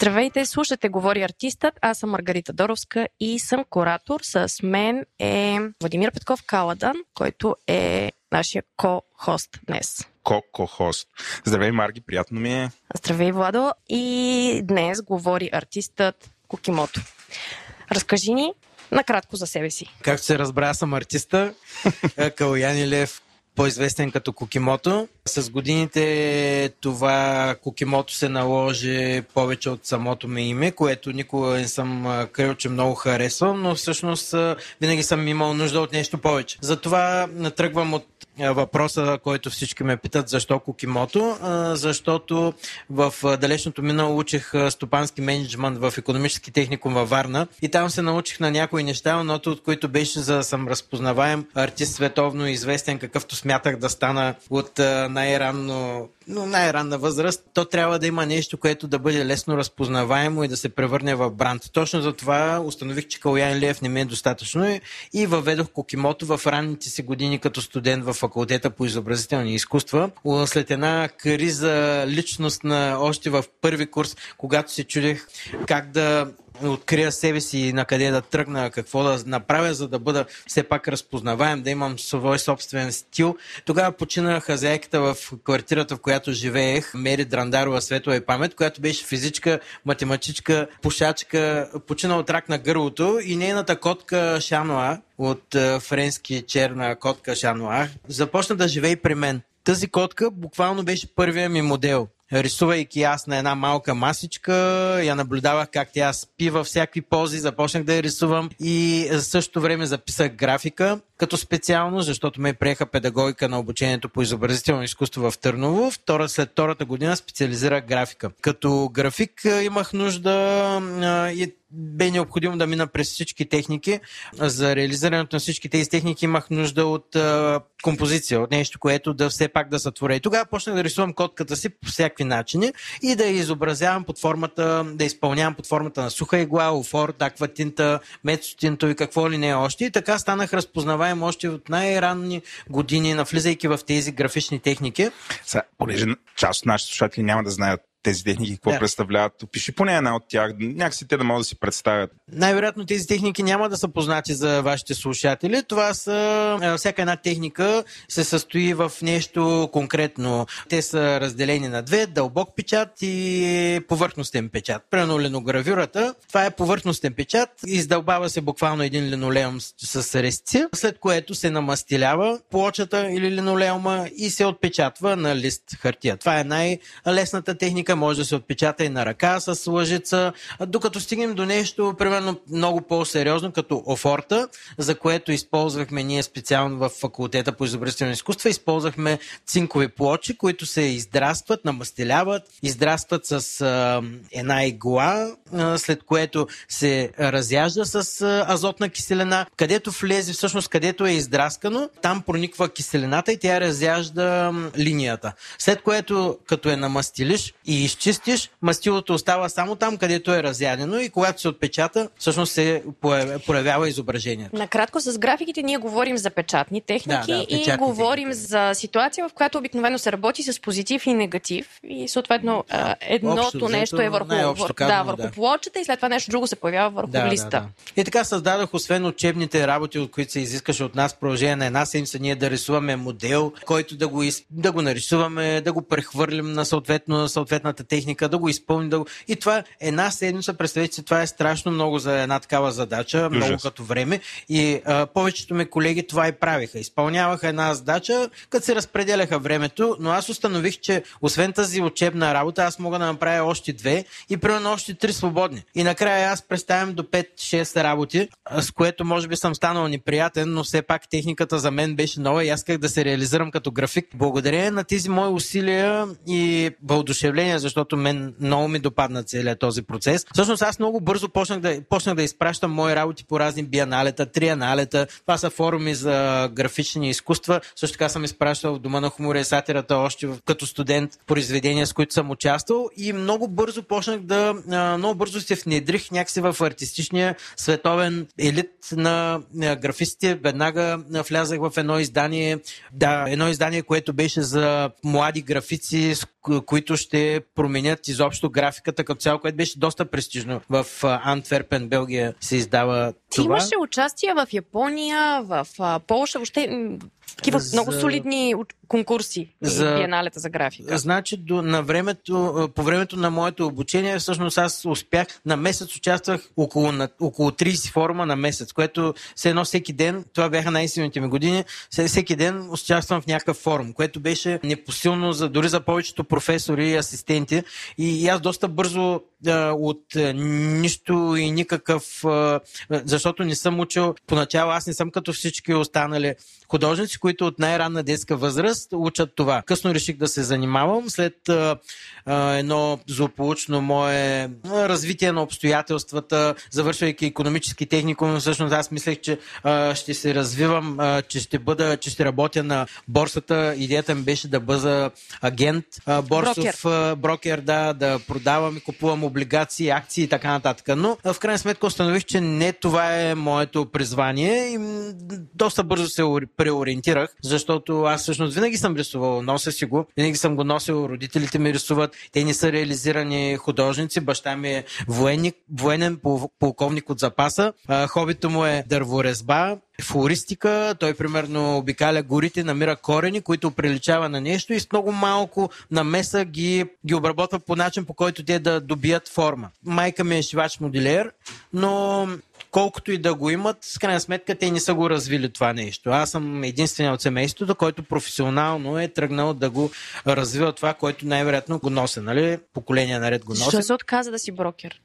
Здравейте, слушате Говори артистът. Аз съм Маргарита Доровска и съм куратор. С мен е Владимир Петков Каладан, който е нашия ко-хост днес. Ко-ко-хост. Здравей, Марги, приятно ми е. Здравей, Владо. И днес говори артистът Кукимото. Разкажи ни накратко за себе си. Както се разбра, съм артиста. Калуян Илев, по-известен като Кукимото. С годините това Кукимото се наложи повече от самото ми име, което никога не съм крил, че много харесвам, но всъщност винаги съм имал нужда от нещо повече. Затова натръгвам от въпроса, който всички ме питат защо Кукимото, защото в далечното минало учих стопански менеджмент в економически техникум във Варна и там се научих на някои неща, едното от които беше за да съм разпознаваем артист световно известен, какъвто смятах да стана от най-ранно но най-ранна възраст, то трябва да има нещо, което да бъде лесно разпознаваемо и да се превърне в бранд. Точно за това установих, че Калуян Лев не ми е достатъчно и въведох Кокимото в ранните си години като студент в факултета по изобразителни изкуства. След една криза личност на още в първи курс, когато се чудех как да открия себе си на къде да тръгна, какво да направя, за да бъда все пак разпознаваем, да имам свой собствен стил. Тогава почина хазяйката в квартирата, в която живеех, Мери Драндарова, светла и памет, която беше физичка, математичка, пушачка, почина от рак на гърлото и нейната котка Шануа, от френски черна котка Шануа, започна да живее при мен. Тази котка буквално беше първия ми модел рисувайки аз на една малка масичка, я наблюдавах как тя спи във всякакви пози, започнах да я рисувам и за същото време записах графика като специално, защото ме приеха педагогика на обучението по изобразително изкуство в Търново. Втора, след втората година специализирах графика. Като график имах нужда и бе необходимо да мина през всички техники. За реализирането на всички тези техники имах нужда от а, композиция, от нещо, което да все пак да сътворя. И тогава почнах да рисувам котката си по всякакви начини и да изобразявам под формата, да изпълнявам под формата на суха игла, офор, акватинта, мецотинто и какво ли не още. И така станах разпознаваем още от най-ранни години, навлизайки в тези графични техники. Са, понеже част от нашите слушатели няма да знаят тези техники какво да. представляват. Опиши поне една от тях, някакси те да могат да си представят. Най-вероятно тези техники няма да са познати за вашите слушатели. Това са, всяка една техника се състои в нещо конкретно. Те са разделени на две, дълбок печат и повърхностен печат. Примерно линогравюрата, това е повърхностен печат, издълбава се буквално един линолеум с резци, след което се намастилява плочата или линолеума и се отпечатва на лист хартия. Това е най-лесната техника, може да се отпечата и на ръка с лъжица, докато стигнем до нещо, примерно много по-сериозно, като офорта, за което използвахме ние специално в факултета по изобразително изкуство, използвахме цинкови плочи, които се издрастват, намастеляват, издрастват с а, една игла, а, след което се разяжда с а, азотна киселина, където влезе всъщност, където е издраскано, там прониква киселината и тя разяжда линията. След което, като е намастилиш и изчистиш, мастилото остава само там, където е разядено и когато се отпечата, всъщност се проявява изображението. Накратко с графиките ние говорим за печатни техники да, да, печатни и говорим техники. за ситуация, в която обикновено се работи с позитив и негатив и съответно едното Общо, нещо е върху, върху, да, върху да. плочата и след това нещо друго се появява върху да, листа. Да, да. И така създадох, освен учебните работи, от които се изискаше от нас продължение на една седмица, ние да рисуваме модел, който да го, из... да го нарисуваме, да го прехвърлим на съответно, съответната техника, да го изпълним. Да го... И това една седмица, представете си, това е страшно много за една такава задача, Ужас. много като време. И а, повечето ми колеги това и правиха. Изпълняваха една задача, като се разпределяха времето, но аз установих, че освен тази учебна работа, аз мога да направя още две и примерно още три свободни. И накрая аз представям до 5-6 работи, с което може би съм станал неприятен, но все пак техниката за мен беше нова и аз исках да се реализирам като график. Благодарение на тези мои усилия и въодушевление, защото мен много ми допадна целият този процес. Всъщност аз много бързо почнах да, почнах да изпращам мои работи по разни бианалета, трианалета. Това са форуми за графични изкуства. Също така съм изпращал в Дома на хумора и сатирата още като студент произведения, с които съм участвал и много бързо почнах да, много бързо се внедрих някакси в артистичния световен елит на графистите. Веднага влязах в едно издание, да, едно издание, което беше за млади графици, които ще променят изобщо графиката като цяло, което беше доста престижно. В Антверпен, Белгия се издава Ти това. имаше участие в Япония, в Полша, въобще такива за... много солидни конкурси за... биеналета за графика. Значи до, на времето, по времето на моето обучение, всъщност аз успях, на месец участвах около, на, около 30 форума на месец, което се едно всеки ден, това бяха най-силните ми години, всеки ден участвам в някакъв форум, което беше непосилно за, дори за повечето професори и асистенти. И, и аз доста бързо от нищо и никакъв, защото не съм учил, поначало аз не съм като всички останали художници, които от най-ранна детска възраст учат това. Късно реших да се занимавам след а, едно злополучно мое развитие на обстоятелствата, завършвайки економически техникум. Всъщност аз мислех, че а, ще се развивам, а, че ще бъда, че ще работя на борсата. Идеята ми беше да бъда агент, а, борсов брокер. брокер, да, да продавам и купувам облигации, акции и така нататък. Но в крайна сметка установих, че не това е моето призвание и доста бързо се преориентирах, защото аз всъщност винаги съм рисувал, нося си го, винаги съм го носил, родителите ми рисуват, те не са реализирани художници, баща ми е военник, военен полковник от запаса, хобито му е дърворезба, флористика, той примерно обикаля горите, намира корени, които приличава на нещо и с много малко намеса ги, ги обработва по начин, по който те да добият форма. Майка ми е шивач моделер, но колкото и да го имат, с крайна сметка те не са го развили това нещо. Аз съм единствения от семейството, който професионално е тръгнал да го развива това, което най-вероятно го нося, нали? Поколения наред го нося. Защо се отказа да си брокер?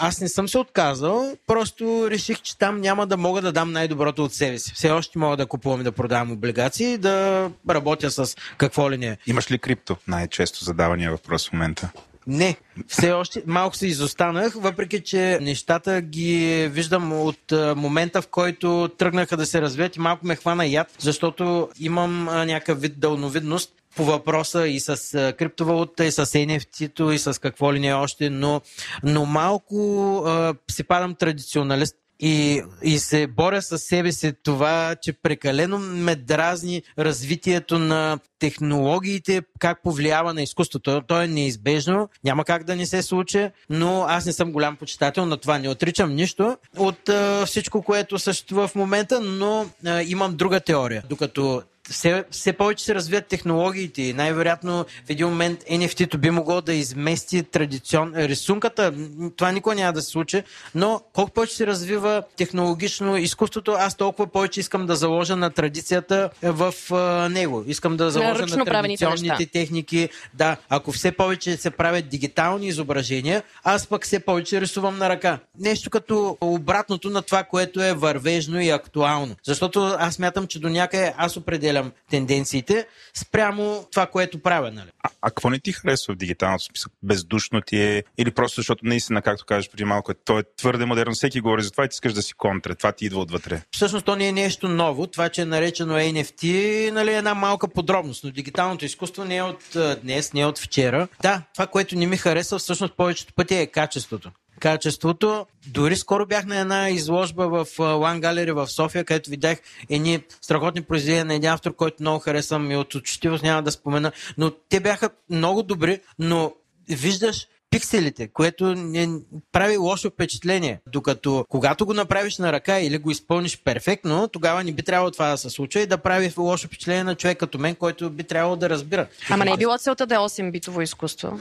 Аз не съм се отказал, просто реших, че там няма да мога да дам най-доброто от себе си. Все още мога да купувам и да продавам облигации да работя с какво ли не. Имаш ли крипто? Най-често задавания въпрос в момента. Не, все още малко се изостанах, въпреки че нещата ги виждам от момента, в който тръгнаха да се развият и малко ме хвана яд, защото имам някакъв вид дълновидност по въпроса и с криптовалута, и с NFT-то, и с какво ли не още, но, но малко а, си падам традиционалист и, и се боря с себе си това, че прекалено ме дразни развитието на технологиите, как повлиява на изкуството. То е неизбежно, няма как да не се случи, но аз не съм голям почитател на това. Не отричам нищо от а, всичко, което съществува в момента, но а, имам друга теория. Докато все, все повече се развият технологиите и най-вероятно в един момент NFT-то би могло да измести традицион... рисунката. Това никога няма да се случи, но колко повече се развива технологично изкуството, аз толкова повече искам да заложа на традицията в а, него. Искам да заложа на, на традиционните техники. Да, ако все повече се правят дигитални изображения, аз пък все повече рисувам на ръка. Нещо като обратното на това, което е вървежно и актуално. Защото аз мятам, че до някъде аз определям определям тенденциите спрямо това, което правя. Нали? А, а какво не ти харесва в дигиталното смисъл? Бездушно ти е? Или просто защото наистина, както кажеш преди малко, то е твърде модерно, всеки говори за това и ти искаш да си контре. Това ти идва отвътре. Всъщност то не е нещо ново. Това, че е наречено NFT, нали, е една малка подробност. Но дигиталното изкуство не е от днес, не е от вчера. Да, това, което не ми харесва, всъщност повечето пъти е качеството качеството. Дори скоро бях на една изложба в One Gallery в София, където видях едни страхотни произведения на един автор, който много харесвам и от учтивост няма да спомена, но те бяха много добри, но виждаш пикселите, което не прави лошо впечатление. Докато когато го направиш на ръка или го изпълниш перфектно, тогава не би трябвало това да се случва и да прави лошо впечатление на човек като мен, който би трябвало да разбира. Ама не е било целта да е 8 битово изкуство.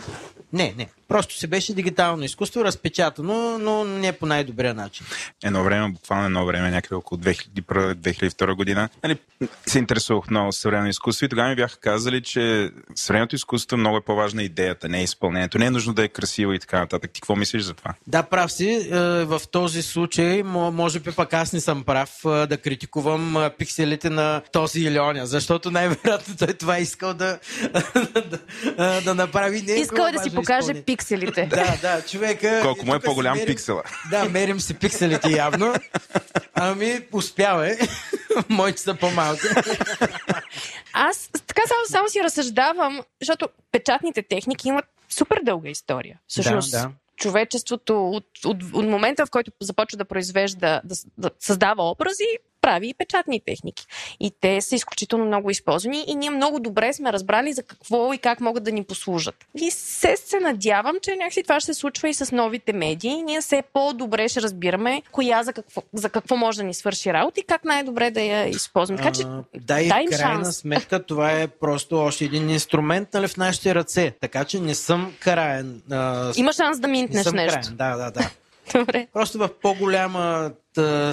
Не, не. Просто се беше дигитално изкуство, разпечатано, но не по най-добрия начин. Едно време, буквално едно време, някъде около 2001-2002 година, нали, се интересувах много съвременно изкуство и тогава ми бяха казали, че съвременното изкуство много е по-важна идеята, не е изпълнението. Не е нужно да е красиво и така нататък. Ти какво мислиш за това? Да, прав си. Е, в този случай, може би пък аз не съм прав е, да критикувам е, пикселите на този или оня, защото най-вероятно той това е искал да, да, да направи. Не искал е да си покаже пикселите. Да, да, човека. Колко му е по-голям мерим, пиксела. Да, мерим си пикселите явно. Ами, успява е. Моите са по-малки. Аз така само, само си разсъждавам, защото печатните техники имат супер дълга история. Всъщност, да, да. човечеството от, от, от момента, в който започва да произвежда, да, да създава образи, прави и печатни техники. И те са изключително много използвани и ние много добре сме разбрали за какво и как могат да ни послужат. И се, се надявам, че някакси това ще се случва и с новите медии. Ние все по-добре ще разбираме коя за какво, за какво може да ни свърши работа и как най-добре да я използваме. Така че, а, да, и в крайна шанс. сметка това е просто още един инструмент нали, в нашите ръце. Така че не съм краен. А, Има шанс да минтнеш нещо. Краен. Да, да, да. Добре. Просто в по-голяма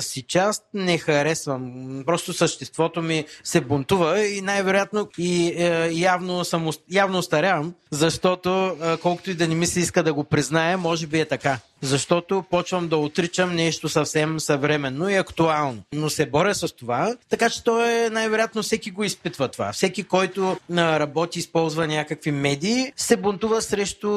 си част не харесвам. Просто съществото ми се бунтува и най-вероятно и е, явно, съм, явно старявам, защото колкото и да не ми се иска да го призная, може би е така. Защото почвам да отричам нещо съвсем съвременно и актуално. Но се боря с това, така че то е най-вероятно всеки го изпитва това. Всеки, който работи, използва някакви медии, се бунтува срещу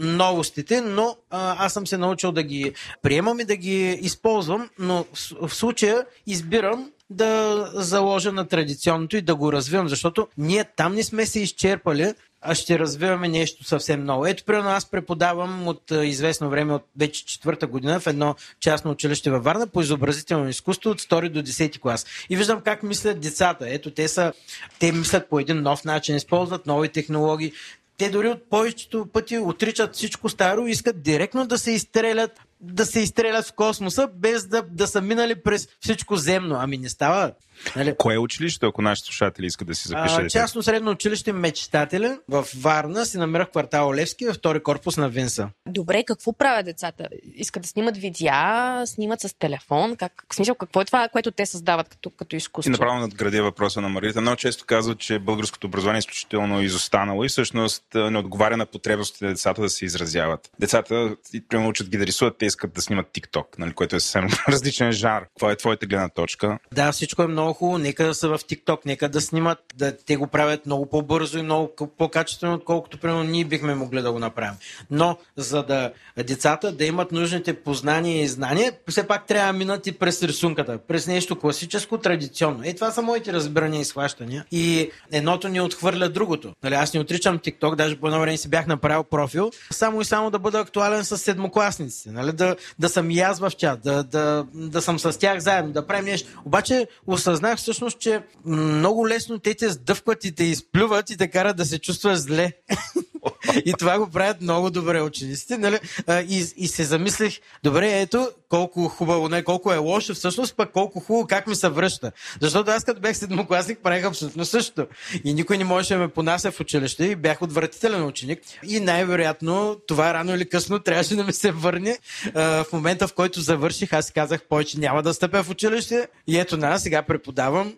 новостите, но аз съм се научил да ги приемам и да ги използвам, но но в, случая избирам да заложа на традиционното и да го развивам, защото ние там не сме се изчерпали, а ще развиваме нещо съвсем ново. Ето, примерно, аз преподавам от известно време, от вече четвърта година в едно частно училище във Варна по изобразително изкуство от 2 до 10 клас. И виждам как мислят децата. Ето, те са, те мислят по един нов начин, използват нови технологии. Те дори от повечето пъти отричат всичко старо и искат директно да се изстрелят да се изстрелят в космоса, без да, да са минали през всичко земно. Ами не става. Нали? Кое е училище, ако нашите слушатели искат да си запишат? частно средно училище Мечтателя в Варна си намирах квартал Левски във втори корпус на Винса. Добре, какво правят децата? Искат да снимат видеа, снимат с телефон? Как, смисъл, какво е това, което те създават като, като изкуство? И направо надградя въпроса на Марита. Много често казват, че българското образование е изключително изостанало и всъщност не отговаря на потребностите на децата да се изразяват. Децата, примерно, учат ги да рисуват, те искат да снимат TikTok, нали, което е съвсем различен жар. Каква е твоята гледна точка? Да, всичко е много хубаво. Нека да са в TikTok, нека да снимат, да те го правят много по-бързо и много по-качествено, отколкото примерно ние бихме могли да го направим. Но за да децата да имат нужните познания и знания, все пак трябва да минат и през рисунката, през нещо класическо, традиционно. Е, това са моите разбирания и схващания. И едното ни отхвърля другото. Нали, аз не отричам TikTok, даже по едно време си бях направил профил, само и само да бъда актуален с седмокласниците. Нали, да, да съм и аз в чат, да, да, да съм с тях заедно, да правим нещо. Обаче осъзнах всъщност, че много лесно те те сдъвкват и те изплюват и те карат да се чувстваш зле. И това го правят много добре учениците. Нали? И, и се замислих, добре, ето колко хубаво, не колко е лошо, всъщност пък колко хубаво, как ми се връща. Защото аз като бях седмокласник, правих абсолютно също. И никой не можеше да ме понася в училище и бях отвратителен ученик. И най-вероятно това рано или късно трябваше да ми се върне. в момента, в който завърших, аз казах повече няма да стъпя в училище. И ето на, сега преподавам.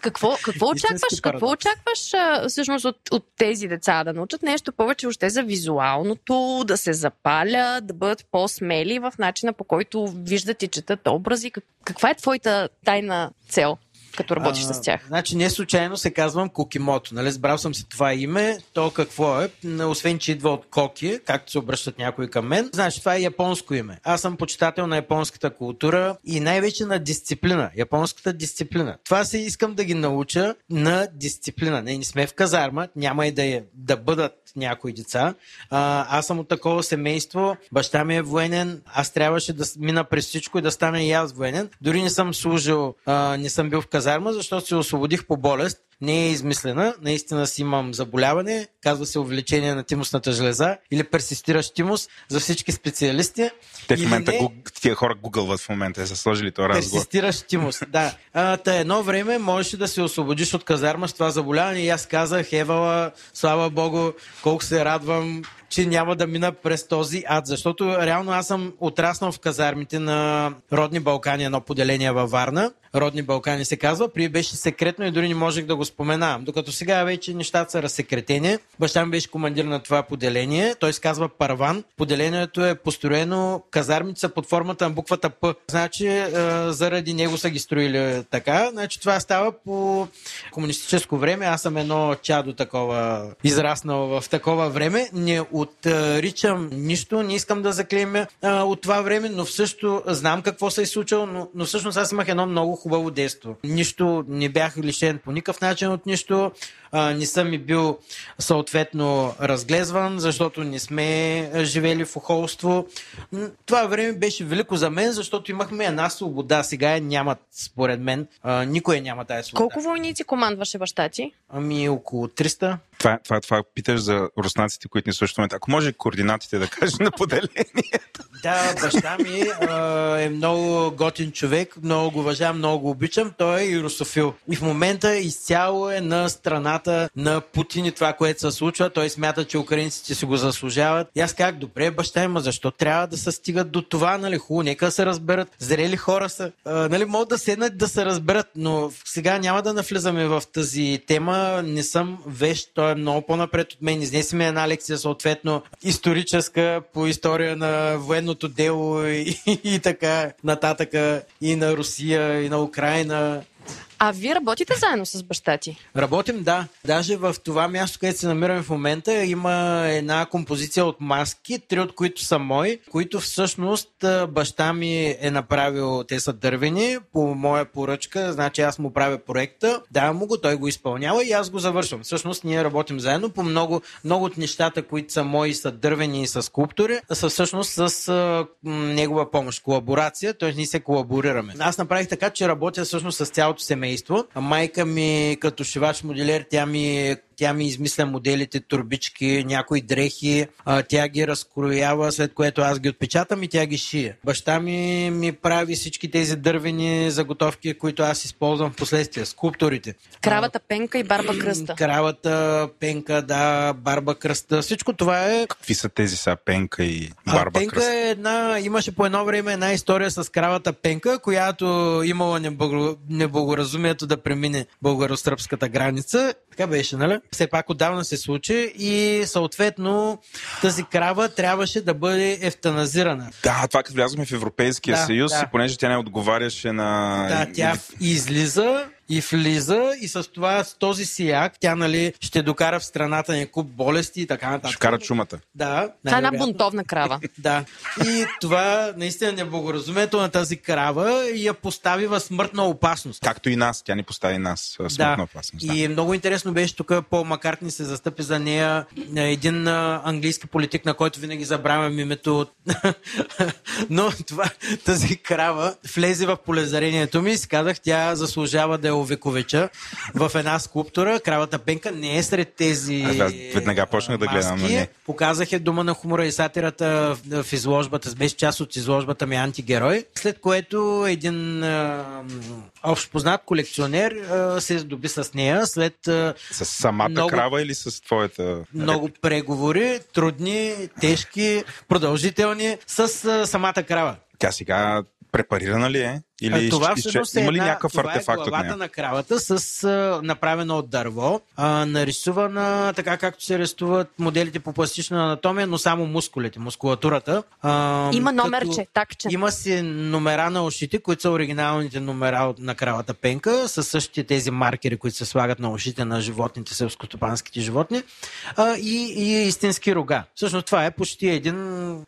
Какво, какво очакваш? Какво очакваш всъщност от, от тези деца? Да научат нещо повече още за визуалното, да се запалят, да бъдат по-смели в начина по който виждат и четат образи. Каква е твоята тайна цел? Като работиш а, с тях. Значи не случайно се казвам Кокимото. Нали? Сбрал съм си това име. То какво е? Освен, че идва от Коки, както се обръщат някои към мен. Значи това е японско име. Аз съм почитател на японската култура и най-вече на дисциплина. Японската дисциплина. Това се искам да ги науча на дисциплина. Не, не сме в казарма, няма и да, е, да бъдат някои деца. А, аз съм от такова семейство, баща ми е военен, аз трябваше да мина през всичко и да стана и аз военен. Дори не съм служил, а, не съм бил в казарма, защото се освободих по болест не е измислена. Наистина си имам заболяване, казва се увеличение на тимусната железа или персистиращ тимус за всички специалисти. Те в момента, не... тия хора гугълват в момента, са сложили това разговор. Персистиращ тимус, да. А, та едно време можеше да се освободиш от казарма с това заболяване и аз казах, Евала, слава богу, колко се радвам, че няма да мина през този ад, защото реално аз съм отраснал в казармите на Родни Балкани, едно поделение във Варна. Родни Балкани се казва, при беше секретно и дори не можех да го споменавам. Докато сега вече нещата са разсекретени. Баща ми беше командир на това поделение. Той се казва Парван. Поделението е построено казармица под формата на буквата П. Значи е, заради него са ги строили така. Значи това става по комунистическо време. Аз съм едно чадо такова, израснал в такова време. Не отричам нищо, не искам да заклеймя от това време, но също знам какво се е случило, но, но всъщност аз имах едно много хубаво детство. Нищо не бях лишен по никакъв начин плачен от нищо, а, не съм и бил съответно разглезван, защото не сме живели в охолство. Това време беше велико за мен, защото имахме една свобода. Сега я нямат, според мен. А, никой няма тази свобода. Колко войници командваше баща ти? Ами около 300. Това, това, това питаш за руснаците, които ни слушат. Ако може координатите да кажеш на поделението. Да, баща ми а, е много готин човек, много го уважавам, много го обичам. Той е и русофил. И в момента изцяло е на страната на Путин и това, което се случва. Той смята, че украинците си го заслужават. И аз как добре, баща ми, защо трябва да се стигат до това, нали? Хубаво, нека да се разберат. Зрели хора са. А, нали, могат да седнат да се разберат, но сега няма да навлизаме в тази тема. Не съм вещ, той е много по-напред от мен. Изнеси ми една лекция, съответно, историческа по история на военното дело и, и, и така нататъка и на Русия, и на Украина. А вие работите заедно с баща ти? Работим, да. Даже в това място, където се намираме в момента, има една композиция от маски, три от които са мои, които всъщност баща ми е направил. Те са дървени по моя поръчка, значи аз му правя проекта, давам му го, той го изпълнява и аз го завършвам. Всъщност ние работим заедно по много, много от нещата, които са мои, са дървени и са скулптури, са всъщност с негова помощ, колаборация, т.е. ние се колаборираме. Аз направих така, че работя всъщност с цялото семейство семейство. А майка ми като шивач моделер, тя ми тя ми измисля моделите, турбички, някои дрехи, а, тя ги разкроява, след което аз ги отпечатам и тя ги шие. Баща ми ми прави всички тези дървени заготовки, които аз използвам в последствие, скулпторите. Кравата пенка и барба кръста. Кравата пенка, да, барба кръста. Всичко това е... Какви са тези са пенка и барба а, пенка кръста? Е една, имаше по едно време една история с кравата пенка, която имала неблагоразумието да премине българо-сръбската граница. Така беше, нали? Все пак отдавна се случи и съответно тази крава трябваше да бъде ефтаназирана. Да, това като влязохме в Европейския да, съюз, да. понеже тя не отговаряше на... Да, тя излиза и влиза и с това, с този сияк, тя нали, ще докара в страната ни куп болести и така нататък. Ще кара чумата. Да. Това е една бунтовна крава. да. И това наистина неблагоразумието на тази крава я постави в смъртна опасност. Както и нас, тя ни постави нас в смъртна да. опасност. Да. И много интересно беше тук по Маккартни се застъпи за нея един английски политик, на който винаги забравям името. Но това, тази крава влезе в полезарението ми и си казах, тя заслужава да е увековеча в една скулптура. Кравата Пенка не е сред тези. Аз веднага почнах да гледам на не. Показах е дума на хумора и сатирата в изложбата, беше част от изложбата ми антигерой, след което един а, общ познат колекционер а, се здоби с нея след. А, с самата много, крава или с твоята. Много преговори, трудни, тежки, продължителни с а, самата крава. Тя сега препарирана ли е? Или а, това всъщност е има ли някакъв това артефакт е главата на кравата с а, направена от дърво, а, нарисувана така както се арестуват моделите по пластична анатомия, но само мускулите, мускулатурата. А, има номерче, такче. Има си номера на ушите, които са оригиналните номера на кравата пенка, с същите тези маркери, които се слагат на ушите на животните, селскостопанските животни, а, и, и истински рога. Всъщност това е почти един,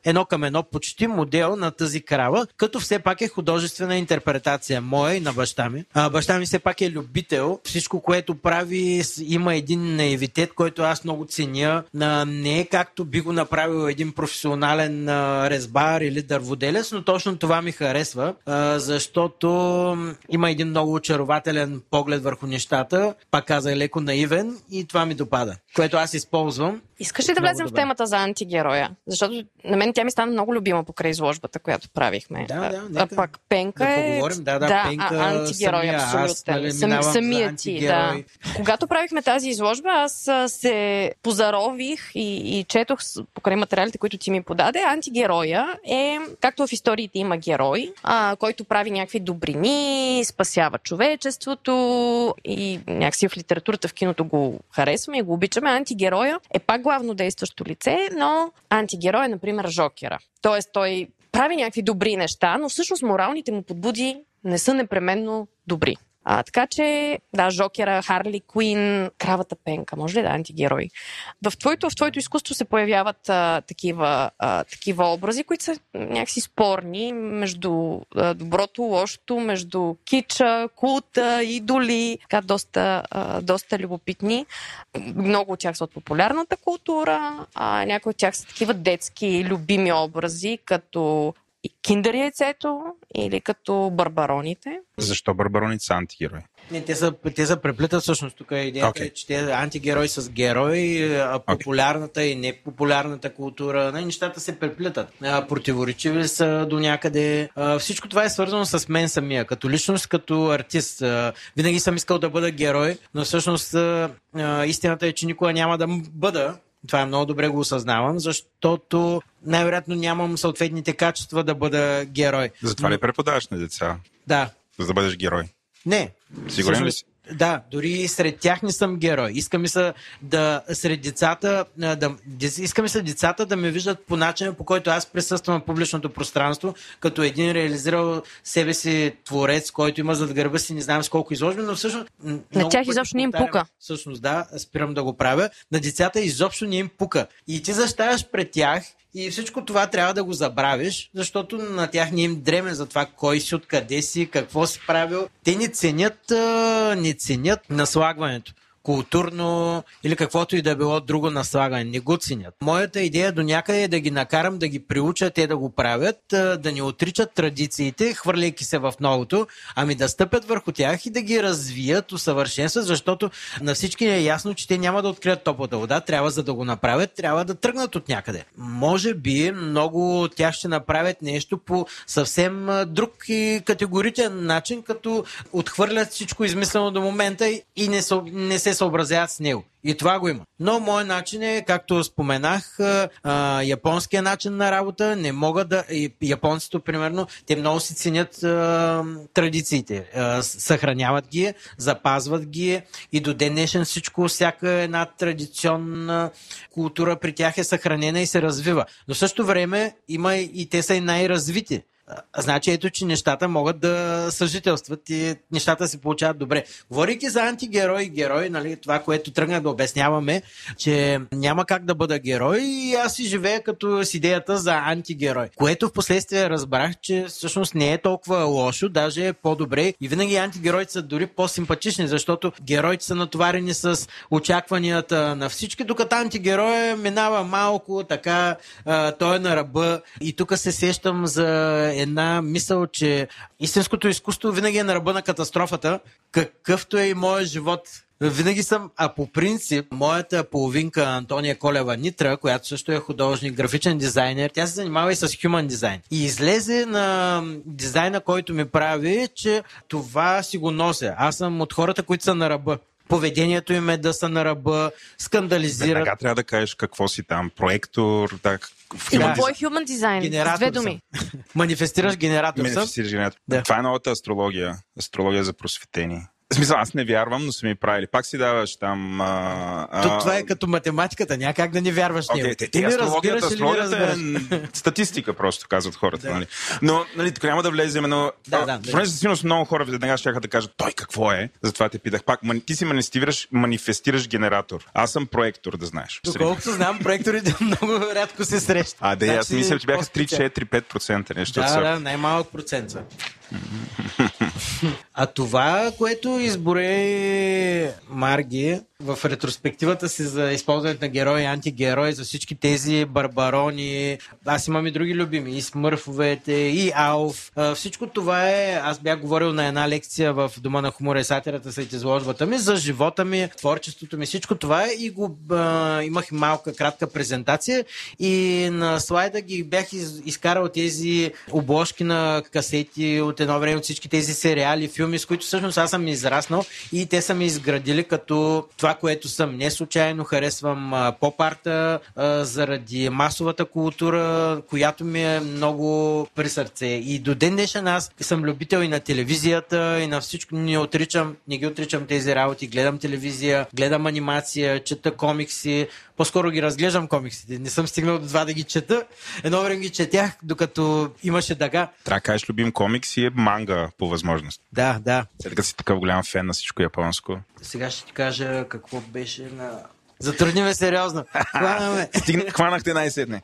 едно към едно, почти модел на тази крава, като все пак е художествена интерпретация интерпретация моя и на баща ми. А, баща ми все пак е любител. Всичко, което прави, има един наивитет, който аз много ценя. А, не е както би го направил един професионален а, резбар или дърводелец, но точно това ми харесва, а, защото има един много очарователен поглед върху нещата. Пак каза, е леко наивен и това ми допада, което аз използвам. Искаш ли да влезем в темата за антигероя? Защото на мен тя ми стана много любима покрай изложбата, която правихме. Да, да, нека. А пак Пенка да е... Да, да, да Пенка, а, антигерой, самия, абсолютно. Аз, нали, самия ти, да. Когато правихме тази изложба, аз се позарових и, и четох покрай материалите, които ти ми подаде. Антигероя е, както в историите има герой, а, който прави някакви добрини, спасява човечеството и някакси в литературата, в киното го харесваме и го обичаме. Антигероя е пак главно действащо лице, но антигерой е, например, Жокера. Тоест, той прави някакви добри неща, но всъщност моралните му подбуди не са непременно добри. А, така че, да, Жокера, Харли Куин, Кравата Пенка, може ли да е антигерой? В твоето, в твоето изкуство се появяват а, такива, а, такива образи, които са някакси спорни между а, доброто, лошото, между кича, култа, идоли, така доста, а, доста любопитни. Много от тях са от популярната култура, а някои от тях са такива детски любими образи, като киндер яйцето или като барбароните. Защо барбароните са антигерои? Не, те са, те са преплитат всъщност. Тук идеята okay. е, че те са антигерои с герои, а популярната okay. и непопулярната култура. Не, нещата се преплитат. Противоречиви са до някъде. Всичко това е свързано с мен самия. Като личност, като артист. Винаги съм искал да бъда герой, но всъщност истината е, че никога няма да бъда това е много добре го осъзнавам, защото най-вероятно нямам съответните качества да бъда герой. Затова ли преподаваш на деца? Да. За да бъдеш герой? Не. Сигурен ли си? Да, дори сред тях не съм герой. Искам се да сред децата, да, искам се децата да ме виждат по начина, по който аз присъствам в публичното пространство, като един реализирал себе си творец, който има зад гърба си, не знам с колко изложби, но всъщност. На тях изобщо не им пука. Всъщност, да, спирам да го правя. На децата изобщо не им пука. И ти защаваш пред тях и всичко това трябва да го забравиш, защото на тях не им дреме за това кой си, откъде си, какво си правил. Те не ценят, не ценят наслагването културно или каквото и да било друго наслагане. Не го ценят. Моята идея до някъде е да ги накарам да ги приучат те да го правят, да не отричат традициите, хвърляйки се в новото, ами да стъпят върху тях и да ги развият, усъвършенстват, защото на всички е ясно, че те няма да открият топлата вода, трябва за да го направят, трябва да тръгнат от някъде. Може би много от тях ще направят нещо по съвсем друг и категоричен начин, като отхвърлят всичко измислено до момента и не, се, не се съобразяват с него. И това го има. Но моят начин е, както споменах, японския начин на работа. Не могат да. Японците, примерно, те много си ценят традициите. Съхраняват ги, запазват ги и до ден днешен всичко, всяка една традиционна култура при тях е съхранена и се развива. Но в същото време има и те са и най-развити. Значи ето, че нещата могат да съжителстват и нещата се получават добре. Говорейки за антигерой и герой, нали, това, което тръгна да обясняваме, че няма как да бъда герой и аз си живея като с идеята за антигерой, което в последствие разбрах, че всъщност не е толкова лошо, даже е по-добре и винаги антигероите са дори по-симпатични, защото героите са натоварени с очакванията на всички, докато антигероя минава малко, така, той е на ръба и тук се сещам за една мисъл, че истинското изкуство винаги е на ръба на катастрофата, какъвто е и моят живот. Винаги съм, а по принцип, моята половинка Антония Колева Нитра, която също е художник, графичен дизайнер, тя се занимава и с human дизайн. И излезе на дизайна, който ми прави, че това си го нося. Аз съм от хората, които са на ръба поведението им е да са на ръба, скандализират. Веднага трябва да кажеш какво си там, проектор, так, и какво е human design? Генератор две думи. Манифестираш генератор Манифестираш генератор. Да. Това е новата астрология. Астрология за просветение. В смисъл, аз не вярвам, но са ми правили. Пак си даваш там... А, а... То, това е като математиката, няма как да не вярваш okay, него. Те, те, не разбираш или не разбираш? Е статистика просто, казват хората. Да. Нали? Но нали, няма да влезем, но... Да, да, понеже за сигурност много хора веднага ще да кажат, той какво е? Затова те питах. Пак, ти си манифестираш, манифестираш генератор. Аз съм проектор, да знаеш. Доколкото знам, проекторите много рядко се срещат. А, да, аз значи, мисля, че бяха 3-4-5% нещо. Да, да, най-малък процент а това, което изборе Марги в ретроспективата си за използването на герои и антигерои, за всички тези барбарони, аз имам и други любими, и смърфовете, и Алф. Всичко това е, аз бях говорил на една лекция в Дома на хумора и сатирата след изложбата ми, за живота ми, творчеството ми, всичко това е и го а, имах малка, кратка презентация и на слайда ги бях из, изкарал тези обложки на касети от едно време от всички тези сериали, филми, с които всъщност аз съм израснал и те са ми изградили като това, което съм. Не случайно харесвам поп-арта заради масовата култура, която ми е много при сърце. И до ден днешен аз съм любител и на телевизията, и на всичко. Не отричам, не ги отричам тези работи. Гледам телевизия, гледам анимация, чета комикси, по-скоро ги разглеждам комиксите. Не съм стигнал до това да ги чета. Едно време ги четях, докато имаше дъга. Трябва да кажеш любим комикс и е манга по възможност. Да, да. След като си такъв голям фен на всичко японско. Сега ще ти кажа какво беше на Затрудни ме сериозно. Хванаме. Стигна, хванахте най-сетне.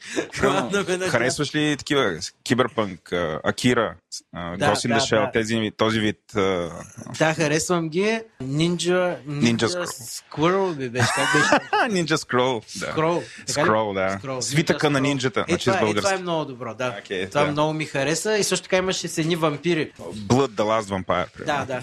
Харесваш ли такива киберпънк, Акира, да, Госин да, да. тези, този вид? Да, харесвам ги. Нинджа, Нинджа Скрол би беше. Как беше? Нинджа Скрол. Скрол. Скрол, да. Свитъка на нинджата. Е, това, е, това е много добро, да. Okay, това да. много ми хареса и също така имаше с едни вампири. Blood the Last Vampire. Да, да.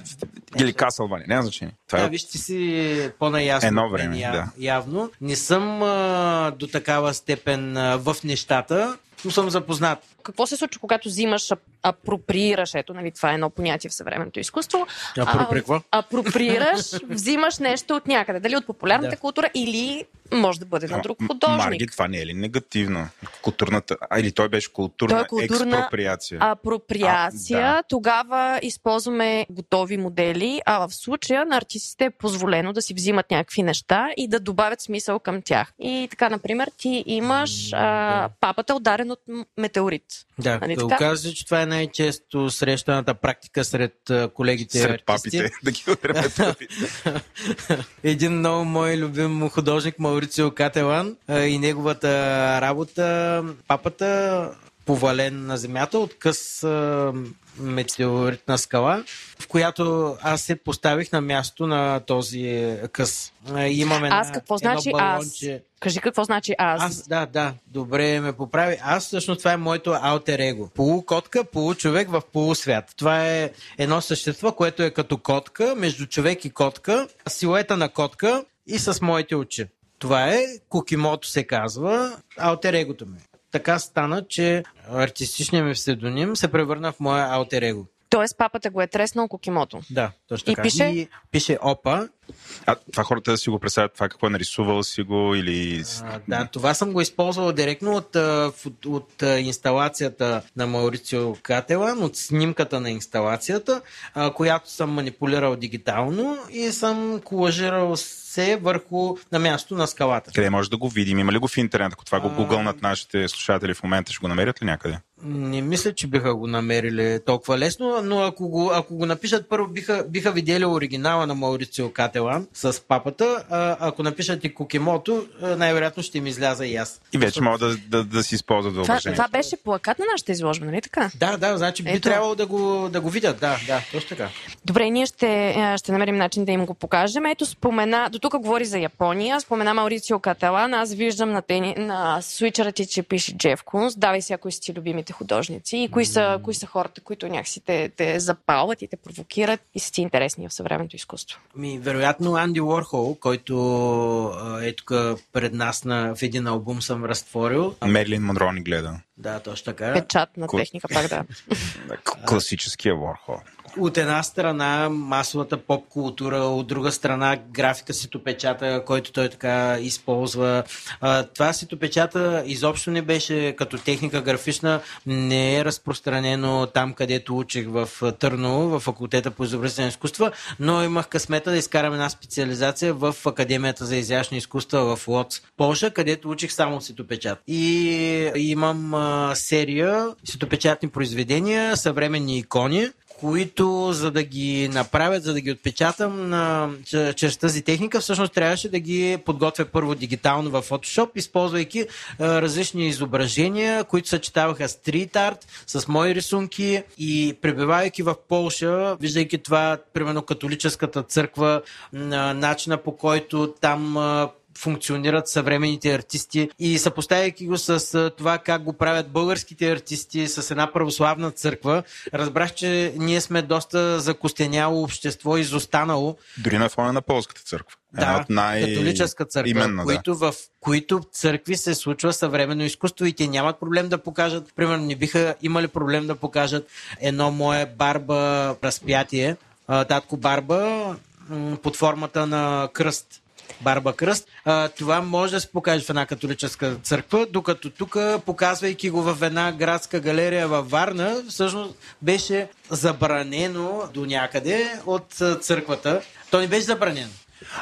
Или Castlevania, няма значение. Това да, е... вижте си по-наясно. Едно време, да. Явно. Не съм а, до такава степен а, в нещата, но съм запознат. Какво се случва, когато взимаш, апроприираш, ето, нали, това е едно понятие в съвременното изкуство. Апропри какво? Апроприираш, взимаш нещо от някъде, дали от популярната да. култура или може да бъде на друг художник. Марги, това не е ли негативно? Културната, а или той беше културна, той е културна експроприация. Апроприация, а, да. тогава използваме готови модели, а в случая на артистите е позволено да си взимат някакви неща и да добавят смисъл към тях. И така, например, ти имаш а, папата ударен от метеорит. Да, нали да оказва че това е най-често срещаната практика сред колегите сред артисти. папите, да ги Един много мой любим художник Маурицио Кателан и неговата работа, папата повален на земята от къс метеоритна скала, в която аз се поставих на място на този къс. Имаме аз какво значи балонче. аз? Кажи какво значи аз. Аз, да, да, добре ме поправи. Аз всъщност това е моето алтер его. Полукотка, получовек в полусвят. Това е едно същество, което е като котка, между човек и котка, силуета на котка и с моите очи. Това е, Кукимото се казва, алтер егото ми така стана, че артистичният ми псевдоним се превърна в моя алтер его. Тоест папата го е треснал Кокимото. Да, точно така. И пише? И пише Опа. А това хората да си го представят това какво е нарисувал си го или... А, да, това съм го използвал директно от, от, от инсталацията на Маурицио Кателан, от снимката на инсталацията, която съм манипулирал дигитално и съм колажирал се върху на място на скалата. Къде може да го видим? Има ли го в интернет? Ако това го гугълнат нашите слушатели в момента, ще го намерят ли някъде? Не мисля, че биха го намерили толкова лесно, но ако го, ако го напишат първо, биха, биха видели оригинала на Маурицио Кателан с папата, а ако напишат и Кокимото, най-вероятно ще им изляза и аз. И вече могат да, да, да си използват въображението. Това, това беше плакат на нашата изложба, нали така? Да, да, значи би Ето. трябвало да го, да го видят, да, да, точно така. Добре, ние ще, ще намерим начин да им го покажем. Ето спомена, до тук говори за Япония, спомена Маурицио Каталан, аз виждам на, тени, на свичера ти, че пише Джеф Кунс, давай си ако си ти любимите художници и кои са, кои са хората, които някакси те, те запалват и те провокират и са ти интересни в съвременното изкуство. Ми, вероятно Анди Уорхол, който е тук пред нас на, в един албум съм разтворил. Мерлин Монро ни гледа. Да, точно така. Печат на техника пак да. Класическия Уорхол от една страна масовата поп култура, от друга страна графика ситопечата, който той така използва. А, това ситопечата изобщо не беше като техника графична, не е разпространено там, където учих в Търново, в факултета по изобразителни изкуства, но имах късмета да изкарам една специализация в Академията за изящни изкуства в Лоц, Полша, където учих само ситопечат. И имам серия ситопечатни произведения, съвременни икони, които за да ги направят, за да ги отпечатам на, чрез тази техника, всъщност трябваше да ги подготвя първо дигитално в Photoshop, използвайки а, различни изображения, които съчетаваха стрит арт с мои рисунки и пребивайки в Полша, виждайки това, примерно католическата църква, начина по който там функционират съвременните артисти и съпоставяйки го с това как го правят българските артисти с една православна църква, разбрах, че ние сме доста закостеняло общество, изостанало. Дори на фона на полската църква. Да, от най... католическа църква, Именно, които да. в които църкви се случва съвременно изкуство и те нямат проблем да покажат, примерно не биха имали проблем да покажат едно мое барба разпятие, татко барба под формата на кръст Барба Кръст. А, това може да се покаже в една католическа църква, докато тук, показвайки го в една градска галерия във Варна, всъщност беше забранено до някъде от църквата. То не беше забранено.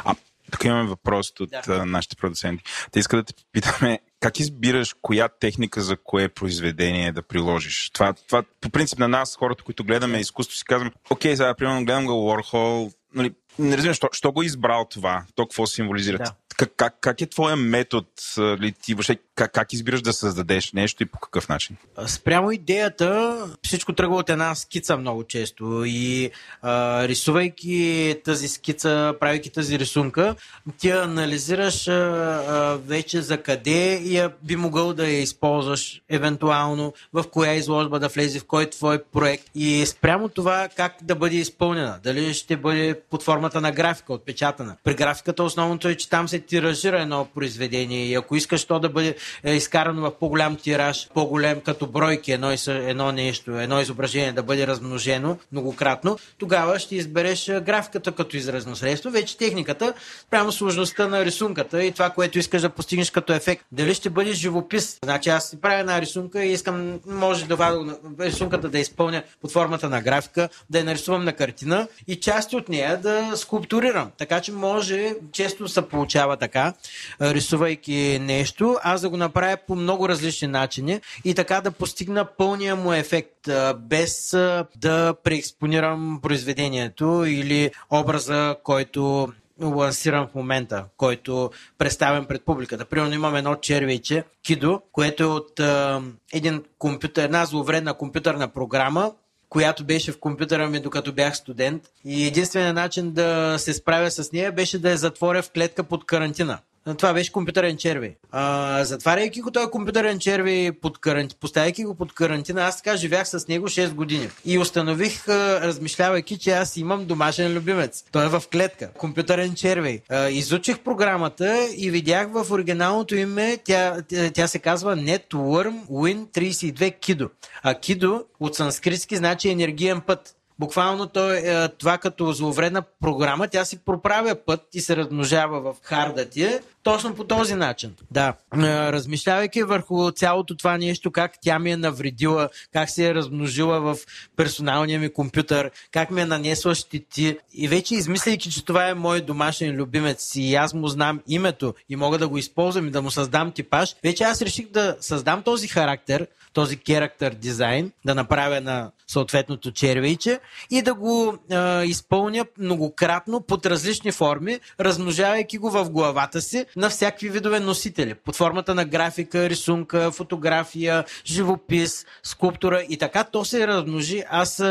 А Тук имаме въпрос от да. нашите продуценти. Те искат да те питаме как избираш коя техника за кое произведение да приложиш? Това, това по принцип на нас, хората, които гледаме изкуство, си казвам, окей, сега примерно гледам го Warhol, нали, не разбирам, що, що го е избрал това, то какво символизира. Да. Как, как, как е твоя метод? Ли, ти въобще как, как избираш да създадеш нещо и по какъв начин? Спрямо идеята, всичко тръгва от една скица много често и а, рисувайки тази скица, правейки тази рисунка, ти анализираш а, а, вече за къде я би могъл да я използваш евентуално, в коя изложба да влезе, в кой твой проект и спрямо това как да бъде изпълнена. Дали ще бъде под формата на графика, отпечатана. При графиката основното е, че там се тиражира едно произведение и ако искаш то да бъде е изкарано в по-голям тираж, по-голем като бройки едно, едно нещо, едно изображение да бъде размножено многократно, тогава ще избереш графиката като изразно средство. Вече техниката, прямо сложността на рисунката и това, което искаш да постигнеш като ефект. Дали ще бъде живопис? Значи аз си правя една рисунка и искам, може да рисунката да изпълня под формата на графика, да я нарисувам на картина и части от нея да скулптурирам. Така че може, често се получава така, рисувайки нещо, аз да го направя по много различни начини и така да постигна пълния му ефект, без да преекспонирам произведението или образа, който лансирам в момента, който представям пред публиката. Примерно имам едно червейче, Кидо, което е от а, един компютър, една зловредна компютърна програма, която беше в компютъра ми докато бях студент. И единственият начин да се справя с нея беше да я затворя в клетка под карантина. Това беше компютърен черви. А, затваряйки го този компютърен черви, под карантина, поставяйки го под карантина, аз така живях с него 6 години. И установих, а, размишлявайки, че аз имам домашен любимец. Той е в клетка. Компютърен черви. А, изучих програмата и видях в оригиналното име, тя, тя, тя се казва Networm Win 32 Kido. А Kido от санскритски значи енергиен път. Буквално той, е, това като зловредна програма, тя си проправя път и се размножава в харда ти, точно по този начин. Да. Е, размишлявайки върху цялото това нещо, как тя ми е навредила, как се е размножила в персоналния ми компютър, как ми е нанесла щити. И вече измисляйки, че това е мой домашен любимец и аз му знам името и мога да го използвам и да му създам типаж, вече аз реших да създам този характер, този character дизайн, да направя на съответното червейче и да го е, изпълня многократно под различни форми, размножавайки го в главата си на всякакви видове носители. Под формата на графика, рисунка, фотография, живопис, скулптура и така то се размножи. Аз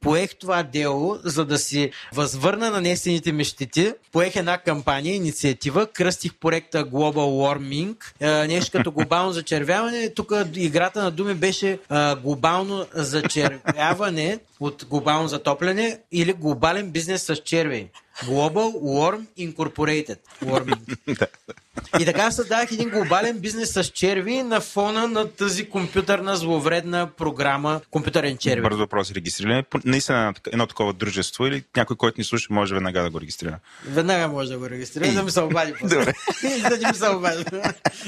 поех това дело, за да си възвърна нанесените ми щити. Поех една кампания, инициатива, кръстих проекта Global Warming, е, нещо като глобално зачервяване. Тук играта на думи беше а, глобално зачервяване от глобално затопляне или глобален бизнес с черви. Global Worm Incorporated. Worming. И така създадах един глобален бизнес с черви на фона на тази компютърна зловредна програма компютърен черви. Бързо въпрос. Регистриране наистина едно такова дружество или някой, който ни слуша, може веднага да го регистрира? Веднага може да го регистрира, да ми се обади. Добре. да ми се обади.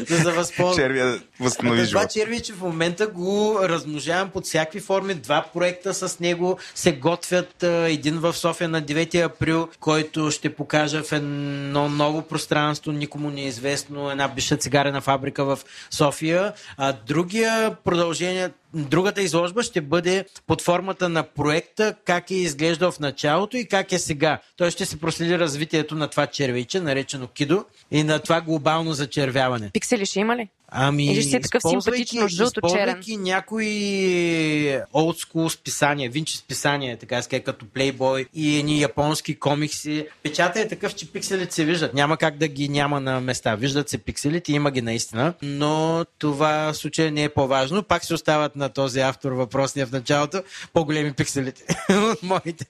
да се възползва. Червия възстанови. Това черви, че в момента го размножавам под всякакви форми. Два проекта с него се готвят. Един в София на 9 април, който ще покажа в едно ново пространство, никому не е известно, една биша цигарена фабрика в София. А другия продължение, другата изложба ще бъде под формата на проекта, как е изглеждал в началото и как е сега. Той ще се проследи развитието на това червейче, наречено Кидо, и на това глобално зачервяване. Пиксели ще има ли? Ами, Или ще е такъв симпатично жълто черен? някои олдскул списания, винчи списания, така ска, като Playboy и едни японски комикси. Печата е такъв, че пикселите се виждат. Няма как да ги няма на места. Виждат се пикселите, има ги наистина. Но това в случая не е по-важно. Пак се остават на този автор въпросния в началото по-големи пикселите. моите,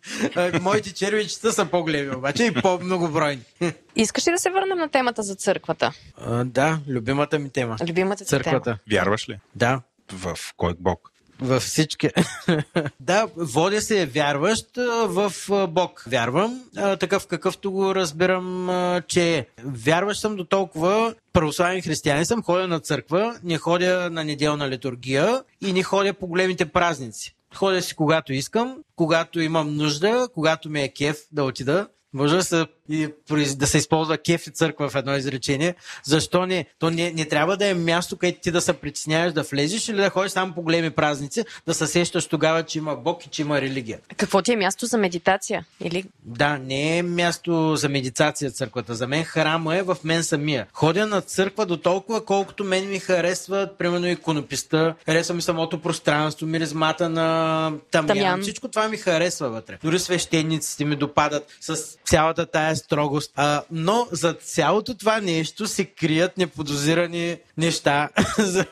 моите червичета са по-големи, обаче и по-многобройни. Искаш ли да се върнем на темата за църквата? А, да, любимата ми тема. Любимата църквата. Тема. Вярваш ли? Да. В кой Бог? Във всички. да, водя се вярващ в Бог. Вярвам, такъв какъвто го разбирам, че е. Вярващ съм до толкова православен християнин съм, ходя на църква, не ходя на неделна литургия и не ходя по големите празници. Ходя си когато искам, когато имам нужда, когато ме е кеф да отида. Може да се и да се използва кеф и църква в едно изречение. Защо не? То не, не трябва да е място, където ти да се притесняваш да влезеш или да ходиш само по големи празници, да се сещаш тогава, че има Бог и че има религия. Какво ти е място за медитация? Или... Да, не е място за медитация църквата. За мен храма е в мен самия. Ходя на църква до толкова, колкото мен ми харесва, примерно иконописта, харесва ми самото пространство, миризмата на тамян. тамян. Всичко това ми харесва вътре. Дори свещениците ми допадат с цялата тая строгост. А, но за цялото това нещо се крият неподозирани неща за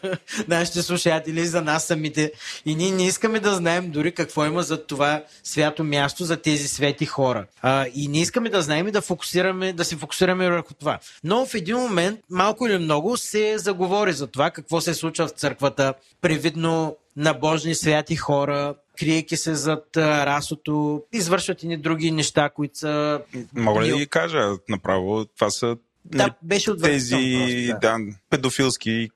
нашите слушатели, за нас самите. И ние не искаме да знаем дори какво има за това свято място, за тези свети хора. А, и не искаме да знаем и да, фокусираме, да се фокусираме върху това. Но в един момент, малко или много, се заговори за това какво се случва в църквата. Привидно набожни святи хора, криейки се зад расото, извършват и ни други неща, които са... Мога ли да ги кажа направо? Това са да, беше тези просто, да. да, педофилски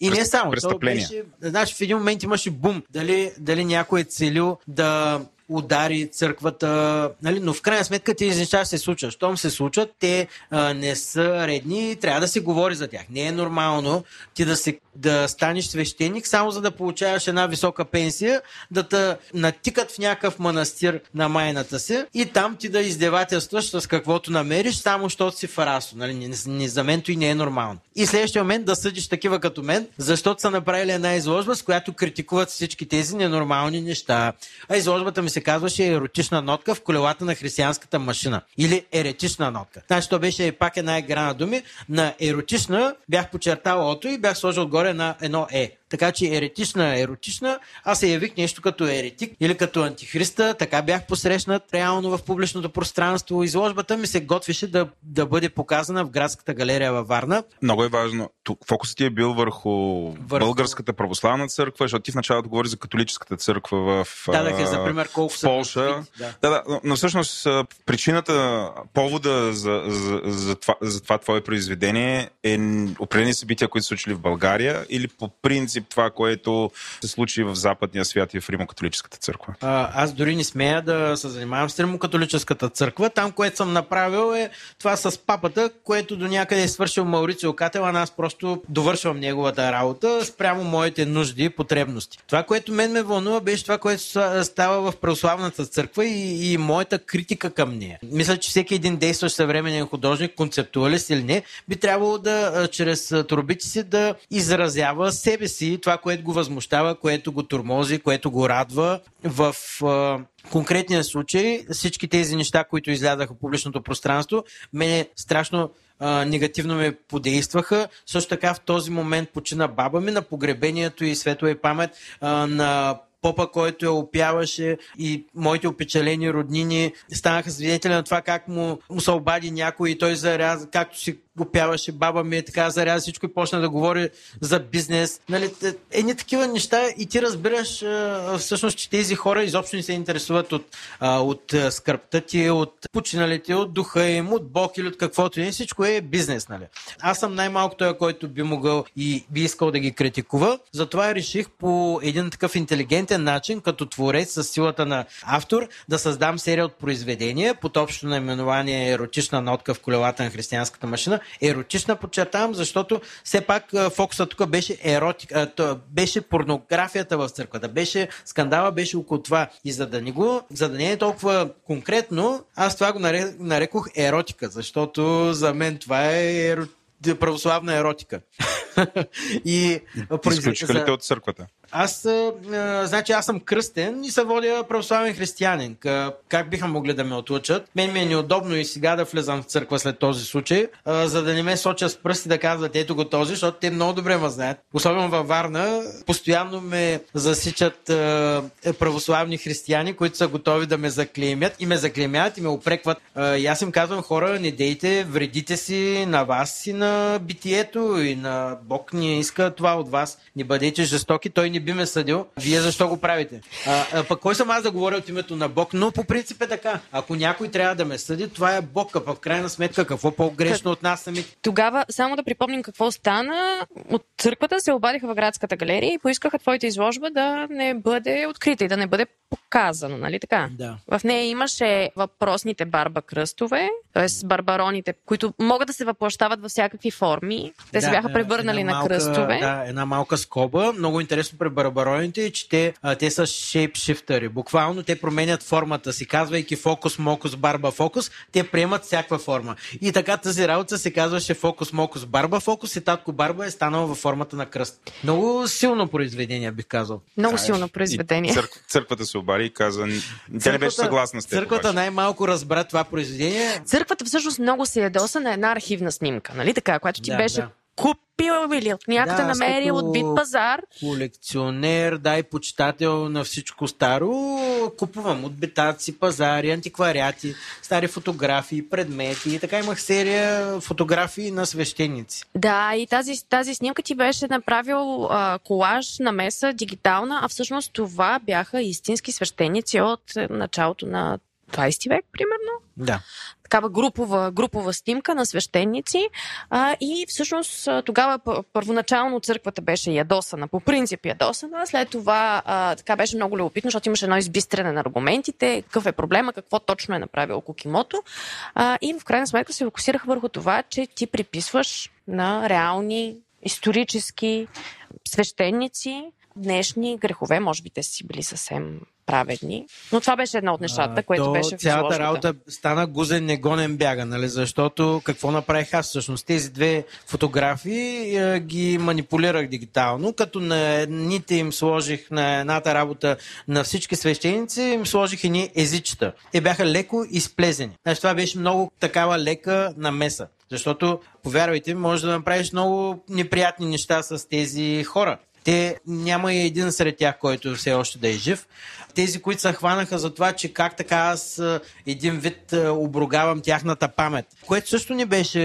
И не само, престъпления. беше, значи, в един момент имаше бум. Дали, дали някой е целил да удари църквата, нали? но в крайна сметка тези неща се случват. Щом се случват, те а, не са редни и трябва да се говори за тях. Не е нормално ти да, се, да станеш свещеник само за да получаваш една висока пенсия, да те натикат в някакъв манастир на майната си и там ти да издевателстваш с каквото намериш, само защото си фарасо. Нали? Не, не, за мен и не е нормално. И следващия момент да съдиш такива като мен, защото са направили една изложба, с която критикуват всички тези ненормални неща. А изложбата ми се се казваше еротична нотка в колелата на християнската машина. Или еретична нотка. Значи то беше пак една игра на думи. На еротична бях почертал ото и бях сложил горе на едно е. Така че еретична, еротична, аз се явих нещо като еретик или като антихриста, така бях посрещнат реално в публичното пространство. Изложбата ми се готвеше да, да бъде показана в градската галерия във Варна. Много е важно. Тук фокусът ти е бил върху, върху... българската православна църква, защото ти в началото говори за католическата църква в Дадах е за пример колко в Полша. Да. да, да, но, но всъщност причината, повода за, за, за, това, за това твое произведение е определени събития, които са случили в България или по принцип принцип това, което се случи в западния свят и в Римокатолическата църква? А, аз дори не смея да се занимавам с Римокатолическата църква. Там, което съм направил е това с папата, което до някъде е свършил Маурицио Кател, а аз просто довършвам неговата работа спрямо моите нужди и потребности. Това, което мен ме вълнува, беше това, което става в православната църква и, и моята критика към нея. Мисля, че всеки един действащ съвременен художник, концептуалист или не, би трябвало да чрез трубите си да изразява себе си това, което го възмущава, което го турмози, което го радва. В а, конкретния случай всички тези неща, които излязаха в публичното пространство, мене страшно а, негативно ме подействаха. Също така в този момент почина баба ми на погребението и светла и памет а, на попа, който я опяваше и моите опечалени роднини станаха свидетели на това как му, му се обади някой и той заряза, както си го пяваше, баба ми е така, заряза всичко и почна да говори за бизнес. Нали, едни такива неща и ти разбираш а, всъщност, че тези хора изобщо не се интересуват от, от скърбта ти, от починалите, от духа им, от Бог или от каквото и всичко е бизнес. Нали. Аз съм най-малко той, който би могъл и би искал да ги критикува. Затова реших по един такъв интелигентен начин, като творец с силата на автор, да създам серия от произведения под общо наименование еротична нотка в колелата на християнската машина, еротична подчертавам, защото все пак фокуса тук беше еротика, беше порнографията в църквата, беше скандала, беше около това. И за да не го, за да не е толкова конкретно, аз това го нарекох еротика, защото за мен това е еротика православна еротика. и Изключиха ли те от църквата? Аз, а, значи, аз съм кръстен и се водя православен християнин. Как биха могли да ме отлучат? Мен ми е неудобно и сега да влезам в църква след този случай, а, за да не ме сочат с пръсти да казват ето го този, защото те много добре ме знаят. Особено във Варна, постоянно ме засичат а, православни християни, които са готови да ме заклеймят и ме заклеймят и ме опрекват. А, и аз им казвам, хора, не дейте, вредите си на вас и на битието и на Бог не иска това от вас. Не бъдете жестоки, той не би ме съдил. Вие защо го правите? А, а пък кой съм аз да говоря от името на Бог? Но по принцип е така. Ако някой трябва да ме съди, това е Бог. А в крайна сметка какво по-грешно от нас сами? Тогава, само да припомним какво стана. От църквата се обадиха в градската галерия и поискаха твоята изложба да не бъде открита и да не бъде показана, нали така? Да. В нея имаше въпросните барба кръстове, т.е. барбароните, които могат да се въплащават във всякакви форми. Те да, се бяха превърнали на малка, кръстове. Да, една малка скоба. Много интересно при барбароните е, че те, а, те са шейпшифтъри. Буквално те променят формата си, казвайки фокус, мокус, барба, фокус. Те приемат всякаква форма. И така тази работа се казваше фокус, мокус, барба, фокус и татко барба е станала във формата на кръст. Много силно произведение, бих казал. Много силно произведение. Църк, църквата се обади и каза, тя не беше съгласна с теб. Църквата най-малко разбра това произведение. Църквата всъщност много се ядоса на една архивна снимка, нали така, която ти да, беше да купил или от някъде да, намерил от бит пазар. Колекционер, дай почитател на всичко старо, купувам от битаци, пазари, антиквариати, стари фотографии, предмети. И така имах серия фотографии на свещеници. Да, и тази, тази снимка ти беше направил а, колаж на меса дигитална, а всъщност това бяха истински свещеници от началото на 20 век, примерно. Да такава групова, групова снимка на свещеници. А, и всъщност тогава първоначално църквата беше ядосана, по принцип ядосана, след това а, така беше много любопитно, защото имаше едно избистрене на аргументите, какъв е проблема, какво точно е направил Кукимото. А, и в крайна сметка се фокусирах върху това, че ти приписваш на реални исторически свещеници днешни грехове, може би те си били съвсем праведни. Но това беше една от нещата, което то, беше в Цялата работа стана гузен негонен бяга, нали? Защото какво направих аз всъщност? Тези две фотографии е, ги манипулирах дигитално, като на едните им сложих на едната работа на всички свещеници, им сложих едни езичета. Те бяха леко изплезени. Значи, това беше много такава лека намеса. Защото, повярвайте може да направиш много неприятни неща с тези хора. Те няма и един сред тях, който все още да е жив. Тези, които се хванаха за това, че как така аз един вид обругавам тяхната памет. Което също не беше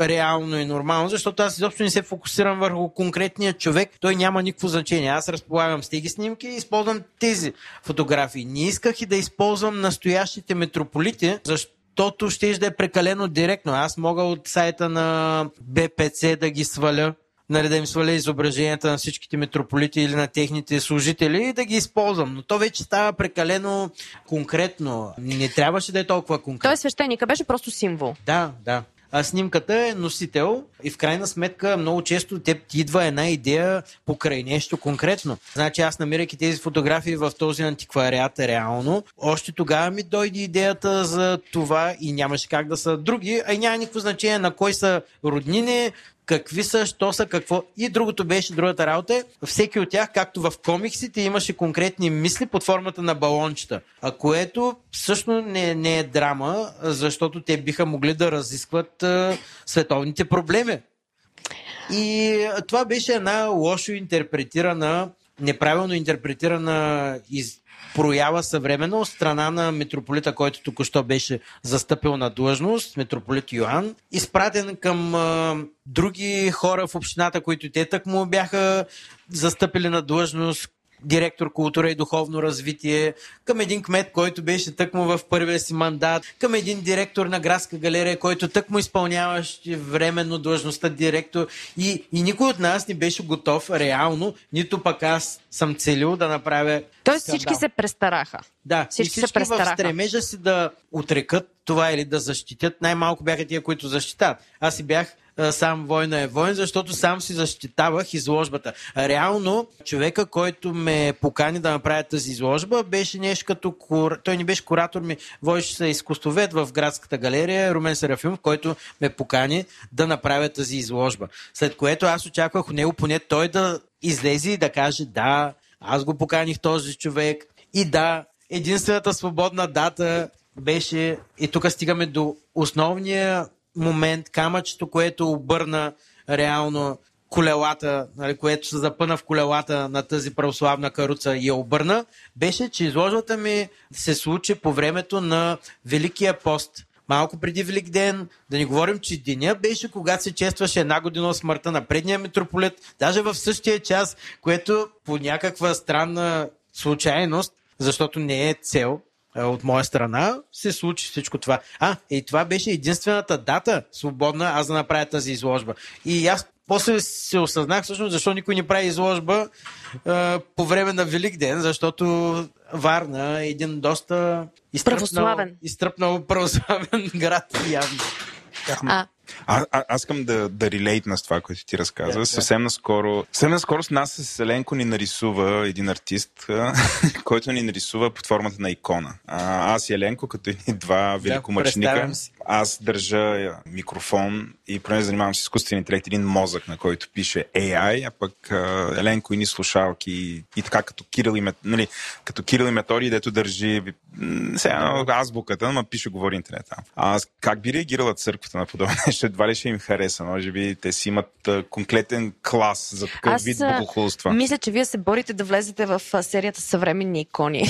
реално и нормално, защото аз изобщо не се фокусирам върху конкретния човек. Той няма никакво значение. Аз разполагам с тези снимки и използвам тези фотографии. Не исках и да използвам настоящите метрополити, защото защото ще да е прекалено директно. Аз мога от сайта на БПЦ да ги сваля нали, да им сваля изображенията на всичките митрополити или на техните служители и да ги използвам. Но то вече става прекалено конкретно. Не трябваше да е толкова конкретно. Той свещеника беше просто символ. Да, да. А снимката е носител и в крайна сметка много често те ти идва една идея покрай нещо конкретно. Значи аз намирайки тези фотографии в този антиквариат реално, още тогава ми дойде идеята за това и нямаше как да са други, а и няма никакво значение на кой са роднини, какви са, що са, какво. И другото беше другата работа. Всеки от тях, както в комиксите, имаше конкретни мисли под формата на балончета. А което всъщност не, не е драма, защото те биха могли да разискват а, световните проблеми. И това беше една лошо интерпретирана, неправилно интерпретирана из, проява съвременно от страна на митрополита, който току-що беше застъпил на длъжност, митрополит Йоан, изпратен към а, други хора в общината, които те так му бяха застъпили на длъжност, директор култура и духовно развитие, към един кмет, който беше тъкмо в първия си мандат, към един директор на градска галерия, който тъкмо изпълняваше временно длъжността директор и, и никой от нас не беше готов реално, нито пък аз съм целил да направя Тоест всички се престараха. Да, всички, всички се престараха. в стремежа си да отрекат това или да защитят. Най-малко бяха тия, които защитават. Аз си бях сам война е войн, защото сам си защитавах изложбата. Реално, човека, който ме покани да направя тази изложба, беше нещо като... Кур... Той не беше куратор ми, водеше се изкуствовед в градската галерия, Румен Серафим, който ме покани да направя тази изложба. След което аз очаквах от него поне той да излезе и да каже да, аз го поканих този човек и да, единствената свободна дата беше, и тук стигаме до основния момент, камъчето, което обърна реално колелата, нали, което се запъна в колелата на тази православна каруца и я обърна, беше, че изложбата ми се случи по времето на Великия пост. Малко преди Велик ден, да не говорим, че деня беше, когато се честваше една година от смъртта на предния митрополит, даже в същия час, което по някаква странна случайност, защото не е цел, от моя страна се случи всичко това. А, и това беше единствената дата свободна аз да направя тази изложба. И аз после се осъзнах всъщност защо никой не прави изложба а, по време на Велик ден, защото Варна е един доста изтръпнал, православен. изтръпнал православен град явно. А, а, а, аз искам да, да релейтна с това, което ти разказа. Yeah, съвсем yeah. наскоро, съвсем наскоро с нас с Еленко ни нарисува един артист, който ни нарисува под формата на икона. А, аз и Еленко, като и два великомъчника, аз държа микрофон и поне занимавам с изкуствен интелект, един мозък, на който пише AI, а пък а, Еленко и ни слушалки и така като Кирил и, нали, като Кирил и Методи, дето държи сега азбуката, но пише говори интернет. А как би реагирала църквата на подобно нещо? Едва ли ще им хареса? Може би те си имат конкретен клас за такъв Аз, вид богохулства. Мисля, че вие се борите да влезете в серията съвременни икони.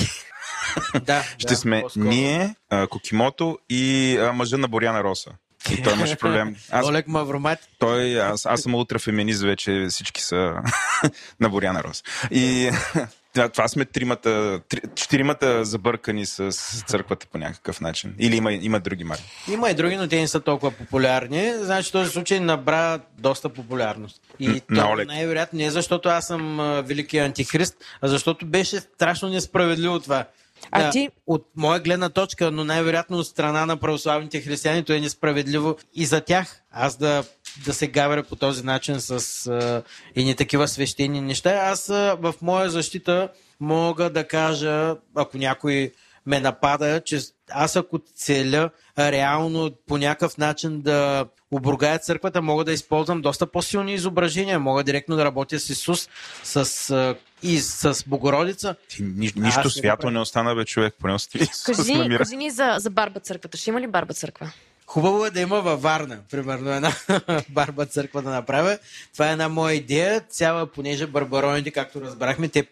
да, ще да, сме по-скоро. ние, Кокимото и мъжа на Боряна Роса. И той имаше проблем. Аз, Олег Мавромат. Той, аз, аз съм ултрафеминист, вече всички са на Боряна Рос. И това, сме тримата, три, четиримата забъркани с, с църквата по някакъв начин. Или има, има други марки? Има и други, но те не са толкова популярни. Значи този случай набра доста популярност. И на то най-вероятно не е защото аз съм велики антихрист, а защото беше страшно несправедливо това. А да, ти... От моя гледна точка, но най-вероятно от страна на православните християни, то е несправедливо и за тях. Аз да, да се гавря по този начин с а, едни такива свещени неща. Аз а, в моя защита мога да кажа, ако някой ме напада, че аз ако целя реално по някакъв начин да обругая църквата, мога да използвам доста по-силни изображения. Мога директно да работя с Исус, с и с Богородица. Ти, ни, нищо свято не остана, бе, човек, поне. Кажи, кажи ни за, за Барба църквата. Ще има ли Барба църква? Хубаво е да има във Варна, примерно една барба църква да направя. Това е една моя идея. Цяла, понеже барбароните, както разбрахме, те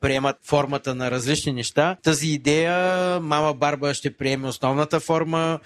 приемат формата на различни неща. Тази идея, мама Барба ще приеме основната форма,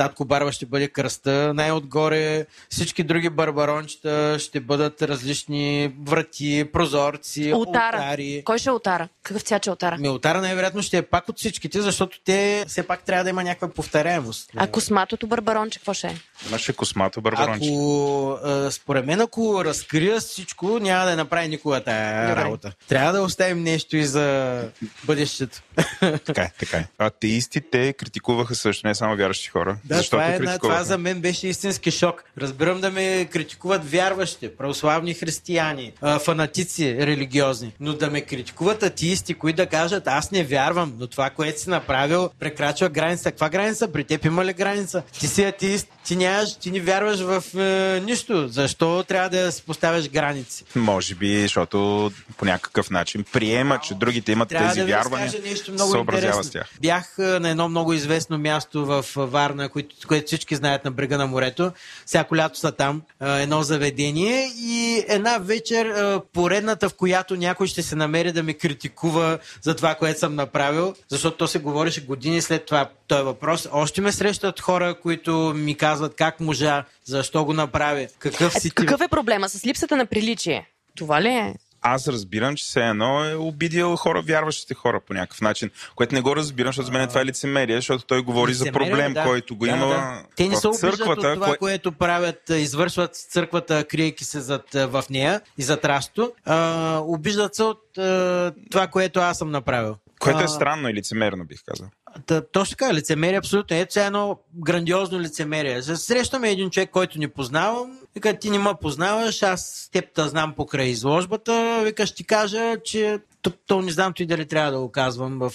татко Барба ще бъде кръста, най-отгоре всички други барбарончета ще бъдат различни врати, прозорци, Ултара. ултари. Кой ще е ултара? Какъв цвят ще е ултара? Ми, ултара най-вероятно ще е пак от всичките, защото те все пак трябва да има някаква повторяемост. А косматото барбаронче какво ще е? Имаше космато барбаронче. Ако, според мен, ако разкрия всичко, няма да направи никога тая Добре. работа. Трябва да оставим нещо и за бъдещето. Така е, така е. Атеистите критикуваха също, не само вярващи хора. Да, това, е, това за мен беше истински шок. Разбирам да ме критикуват вярващи, православни християни, фанатици религиозни, но да ме критикуват атеисти, които да кажат аз не вярвам, но това, което си направил, прекрачва граница. Каква граница? При теб има ли граница? Ти си атеист, ти, нямаш, ти не вярваш в е, нищо. Защо трябва да си поставяш граници? Може би, защото по някакъв начин приема, че другите имат трябва тези да вярвания. нещо много интересно. С тях. Бях е, на едно много известно място в Варна, което, което всички знаят на брега на морето. Всяко лято са там. Е, едно заведение и една вечер, е, поредната, в която някой ще се намери да ме критикува за това, което съм направил, защото то се говореше години след това този въпрос. Още ме срещат хора, които ми казват как можа, защо го направи, какъв си ти. Какъв е проблема с липсата на приличие? Това ли е? аз разбирам, че все едно е обидил хора, вярващите хора по някакъв начин, което не го разбирам, защото за мен това е лицемерие, защото той говори лицемерие, за проблем, да. който го да, има да. Те не се църквата. От това, кое... което правят, извършват църквата, криейки се зад, в нея и зад расто. А, обиждат се от а, това, което аз съм направил. Което е странно и лицемерно, бих казал. Та, точно така, лицемерие абсолютно. Ето сега едно грандиозно лицемерие. Срещаме един човек, който не познавам. Вика, ти не ме познаваш, аз теб те знам покрай изложбата. Вика, ще ти кажа, че то, то не знам той дали трябва да го казвам, в,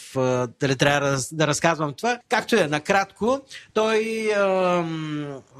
дали трябва да, да разказвам това. Както е, накратко, той а,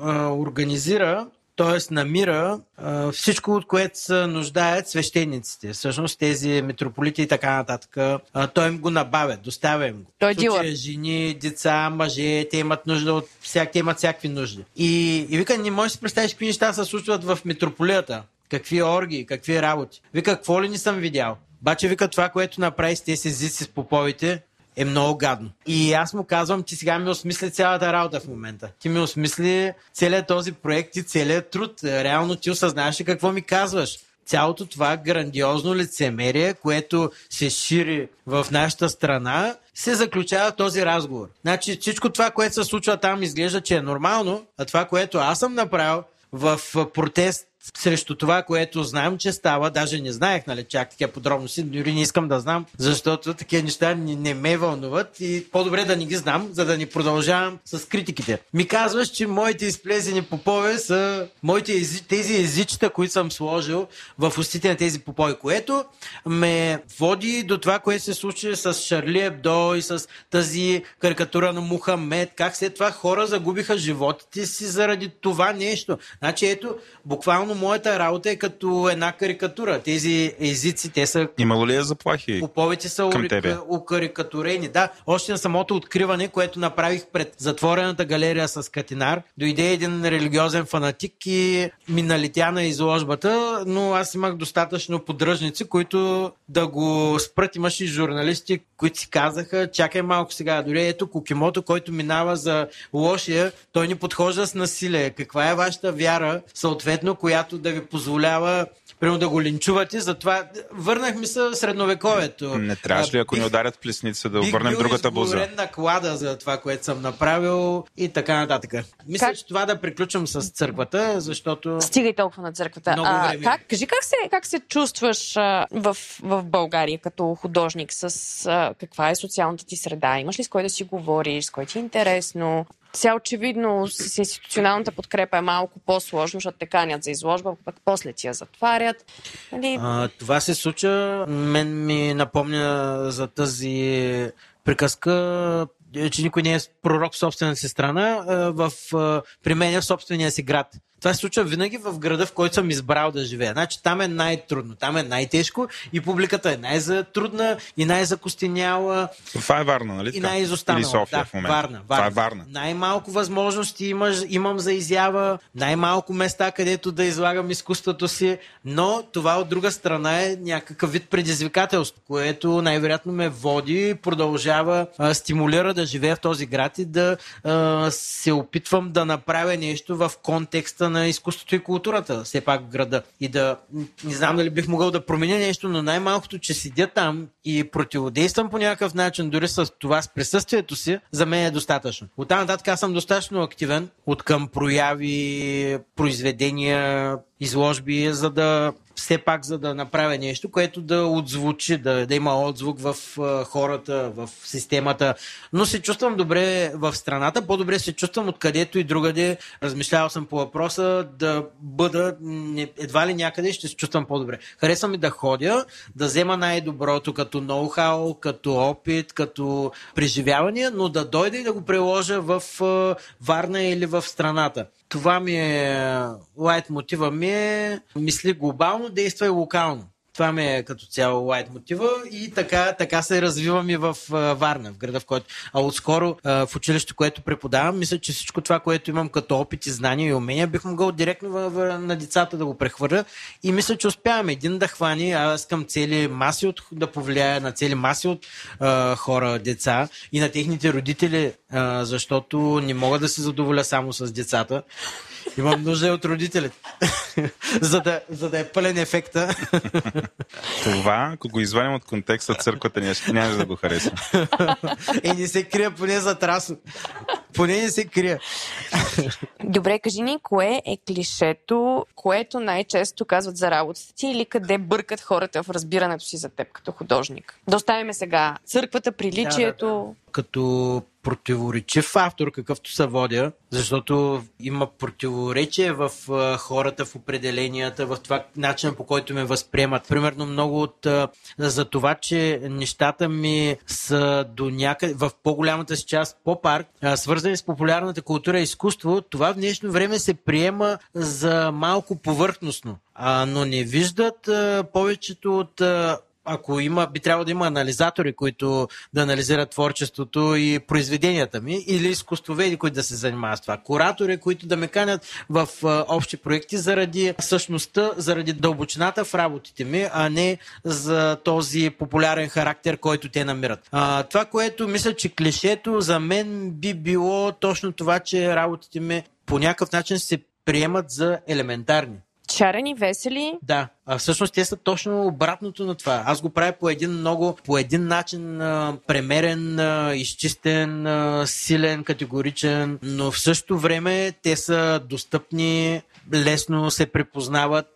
а, организира т.е. намира а, всичко, от което се нуждаят свещениците. Всъщност тези митрополити и така нататък. А, той им го набавя, доставя им го. Той е жени, деца, мъже, те имат нужда от всяк, те имат всякакви нужди. И, и вика, не можеш да си представиш какви неща се случват в митрополията. Какви орги, какви работи. Вика, какво ли не съм видял? Обаче вика това, което направи с тези езици с поповите, е много гадно. И аз му казвам, ти сега ми осмисли цялата работа в момента. Ти ми осмисли целият този проект и целият труд. Реално ти осъзнаваш какво ми казваш. Цялото това грандиозно лицемерие, което се шири в нашата страна, се заключава този разговор. Значи всичко това, което се случва там, изглежда, че е нормално, а това, което аз съм направил в протест срещу това, което знам, че става. Даже не знаех, нали, чак такива подробности, дори не искам да знам, защото такива неща не, не ме вълнуват и по-добре да не ги знам, за да ни продължавам с критиките. Ми казваш, че моите изплезени попове са моите ези, тези езичета, които съм сложил в устите на тези попове, което ме води до това, което се случи с Шарли Ебдо и с тази карикатура на Мухамед, как след това хора загубиха животите си заради това нещо. Значи ето, буквално моята работа е като една карикатура. Тези езици, те са... Имало ли е заплахи Поповете са към тебе? укарикатурени. Да, още на самото откриване, което направих пред затворената галерия с Катинар, дойде един религиозен фанатик и ми налетя на изложбата, но аз имах достатъчно поддръжници, които да го спрат. Имаше и журналисти, които си казаха, чакай малко сега, дори ето Кокимото, който минава за лошия, той ни подхожда с насилие. Каква е вашата вяра, съответно, която да ви позволява примерно да го линчувате, затова върнахме се средновековието. Не трябваше ли, ако ни ударят плесница, да обърнем другата буза? на клада за това, което съм направил и така нататък. Мисля, как? че това да приключвам с църквата, защото... Стига и толкова на църквата. Много а, време. Как, кажи как се, как се чувстваш а, в, в България като художник? С а, каква е социалната ти среда? Имаш ли с кой да си говориш? С кой ти е интересно? Сега очевидно с институционалната подкрепа е малко по-сложно, защото те канят за изложба, пък после ти я затварят. Нали? А, това се случва. Мен ми напомня за тази приказка че никой не е пророк в собствената си страна, в, при мен е в собствения си град. Това се случва винаги в града, в който съм избрал да живея. Значи там е най-трудно, там е най-тежко и публиката е най-затрудна и най-закостеняла. Това е Варна, нали? И най-изостанала. Или София да, в момента. Варна, Варна. Това е Варна. Най-малко възможности имаш, имам за изява, най-малко места, където да излагам изкуството си, но това от друга страна е някакъв вид предизвикателство, което най-вероятно ме води и продължава, а, стимулира да живея в този град и да а, се опитвам да направя нещо в контекста на изкуството и културата, все пак града. И да, не знам дали бих могъл да променя нещо, но най-малкото, че седя там и противодействам по някакъв начин, дори с това, с присъствието си, за мен е достатъчно. От нататък аз съм достатъчно активен от към прояви, произведения, изложби, за да все пак за да направя нещо, което да отзвучи, да, да има отзвук в хората, в системата. Но се чувствам добре в страната, по-добре се чувствам откъдето и другаде. Размишлявал съм по въпроса да бъда едва ли някъде ще се чувствам по-добре. Харесвам ми да ходя, да взема най-доброто като ноу-хау, като опит, като преживявания, но да дойда и да го приложа в Варна или в страната това ми е лайт мотива ми е мисли глобално, действай локално. Това ми е като цяло лайт мотива и така, така се развивам и в Варна, в града, в който. А отскоро в училище, което преподавам, мисля, че всичко това, което имам като опит и знания и умения, бих могъл директно в, в, на децата да го прехвърля. И мисля, че успявам един да хвани, аз искам цели маси от, да повлияя на цели маси от а, хора, деца и на техните родители, а, защото не мога да се задоволя само с децата. Имам нужда и от родителите. за, да, за да е пълен ефекта. Това, ако го извадим от контекста, църквата няма да го хареса. е, не се крия поне за трасо. Поне не се крия. Добре, кажи ни, кое е клишето, което най-често казват за работата ти или къде бъркат хората в разбирането си за теб като художник? Да оставим сега църквата, приличието. Да, да, да. Като противоречив автор, какъвто се водя, защото има противоречие в хората, в определенията, в това начин по който ме възприемат. Примерно много от за това, че нещата ми са до някъде, в по-голямата си част по-парк, свързани с популярната култура и изкуство, това в днешно време се приема за малко повърхностно. А, но не виждат а, повечето от а, ако има, би трябвало да има анализатори, които да анализират творчеството и произведенията ми, или изкуствоведи, които да се занимават с това. Куратори, които да ме канят в а, общи проекти заради същността, заради дълбочината в работите ми, а не за този популярен характер, който те намират. А, това, което мисля, че клишето за мен би било точно това, че работите ми по някакъв начин се приемат за елементарни Шарени, весели. Да. А всъщност те са точно обратното на това. Аз го правя по един много, по един начин а, премерен, а, изчистен, а, силен, категоричен, но в същото време те са достъпни, лесно се препознават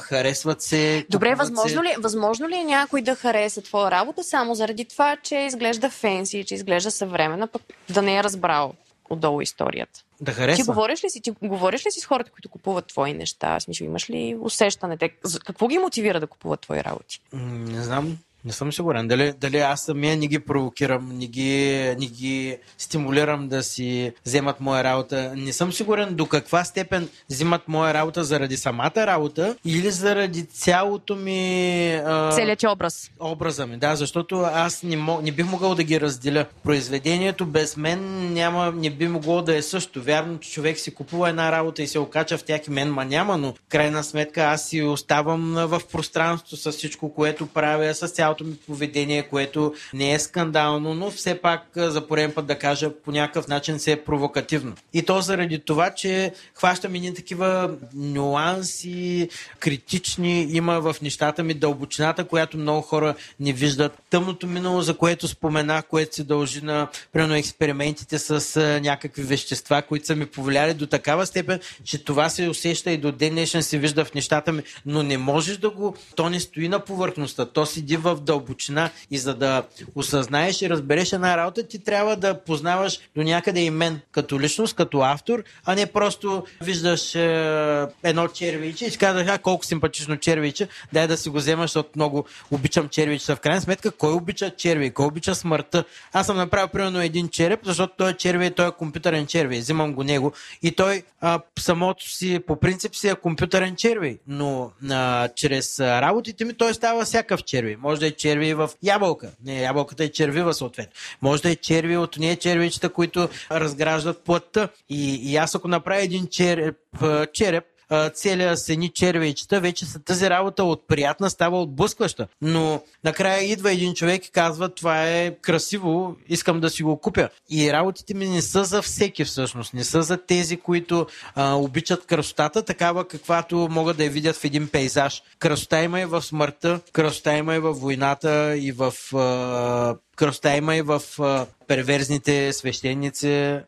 харесват се. Добре, възможно ли, възможно ли е някой да хареса твоя работа само заради това, че изглежда фенси, че изглежда съвременна, пък да не е разбрал отдолу историята? Да харесва. Ти говориш ли си, ти говориш ли си с хората, които купуват твои неща? Смисъл, имаш ли усещане? Те, какво ги мотивира да купуват твои работи? Не знам. Не съм сигурен. Дали, дали аз самия не ги провокирам, не ги, не ги стимулирам да си вземат моя работа. Не съм сигурен до каква степен взимат моя работа заради самата работа или заради цялото ми... А... Целият ти образ. Образа ми, да, защото аз не, мог, не бих могъл да ги разделя. Произведението без мен няма, не би могло да е също. Вярно, че човек си купува една работа и се окача в тях и мен ма няма, но крайна сметка аз си оставам в пространството с всичко, което правя, с цялото цялото ми поведение, което не е скандално, но все пак за пореден път да кажа по някакъв начин се е провокативно. И то заради това, че хващам и такива нюанси, критични има в нещата ми, дълбочината, която много хора не виждат. Тъмното минало, за което споменах, което се дължи на примерно, експериментите с някакви вещества, които са ми повлияли до такава степен, че това се усеща и до ден днешен се вижда в нещата ми, но не можеш да го, то не стои на повърхността, то седи в дълбочина и за да осъзнаеш и разбереш една работа, ти трябва да познаваш до някъде и мен като личност, като автор, а не просто виждаш е, едно червиче и си казваш, а колко симпатично червиче, дай да си го взема, защото много обичам червичета. В крайна сметка, кой обича черви, кой обича смъртта? Аз съм направил примерно един череп, защото той е черви, той е компютърен черви. Взимам го него и той а, самото си, по принцип си е компютърен черви, но а, чрез работите ми той става всякакъв черви. Може да е черви в ябълка. Не, ябълката е червива съответно. Може да е черви от ние червичета, които разграждат плътта. И, и аз ако направя един череп, череп целия сени червейчета, вече са тази работа от приятна става отблъскваща. Но накрая идва един човек и казва, това е красиво, искам да си го купя. И работите ми не са за всеки всъщност, не са за тези, които а, обичат красотата, такава каквато могат да я видят в един пейзаж. Красота има и в смъртта, красота има и в войната, и в а, красота има и в а, перверзните свещеници,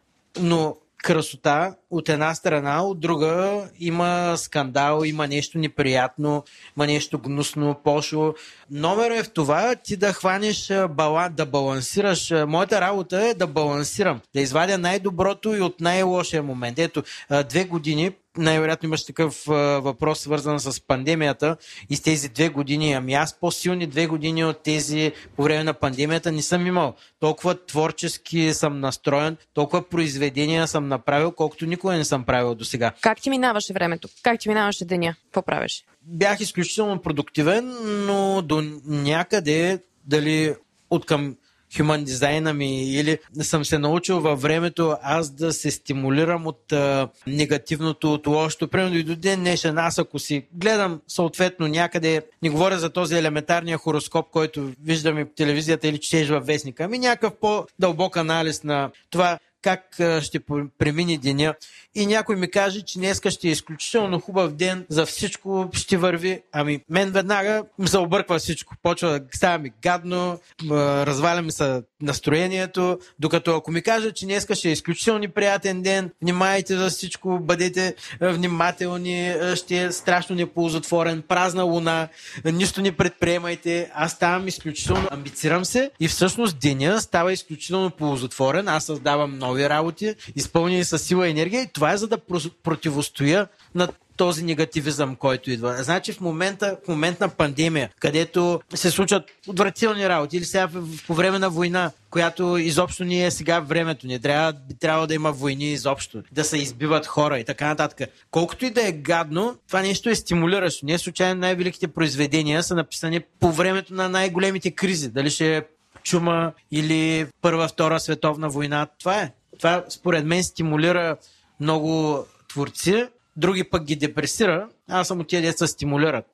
но красота от една страна, от друга има скандал, има нещо неприятно, има нещо гнусно, пошло. Номер е в това ти да хванеш баланс, да балансираш. Моята работа е да балансирам, да извадя най-доброто и от най-лошия момент. Ето, две години най-вероятно имаш такъв а, въпрос, свързан с пандемията и с тези две години. Ами аз по-силни две години от тези по време на пандемията не съм имал. Толкова творчески съм настроен, толкова произведения съм направил, колкото никога не съм правил до сега. Как ти минаваше времето? Как ти минаваше деня? Какво правиш? Бях изключително продуктивен, но до някъде дали от към хуман дизайна ми или съм се научил във времето аз да се стимулирам от а, негативното, от лошото. Примерно и до ден днешен аз ако си гледам съответно някъде, не говоря за този елементарния хороскоп, който виждаме в телевизията или четеш във вестника, ами някакъв по-дълбок анализ на това как ще премине деня. И някой ми каже, че днеска ще е изключително хубав ден, за всичко ще върви. Ами, мен веднага ми се обърква всичко. Почва да става ми гадно, разваля ми се настроението, докато ако ми кажа, че днеска ще е изключително приятен ден, внимайте за всичко, бъдете внимателни, ще е страшно неползотворен, празна луна, нищо не предприемайте, аз ставам изключително, амбицирам се и всъщност деня става изключително ползотворен, аз създавам нови работи, изпълнени с сила и енергия и това е за да противостоя на този негативизъм, който идва. Значи в момента, в момент на пандемия, където се случват отвратителни работи или сега по време на война, която изобщо не е сега времето. Не трябва, би трябвало да има войни изобщо, да се избиват хора и така нататък. Колкото и да е гадно, това нещо е стимулиращо. Не случайно най-великите произведения са написани по времето на най-големите кризи. Дали ще е чума или Първа, Втора световна война. Това е. Това според мен стимулира много творци други пък ги депресира. Аз съм от тези деца стимулират,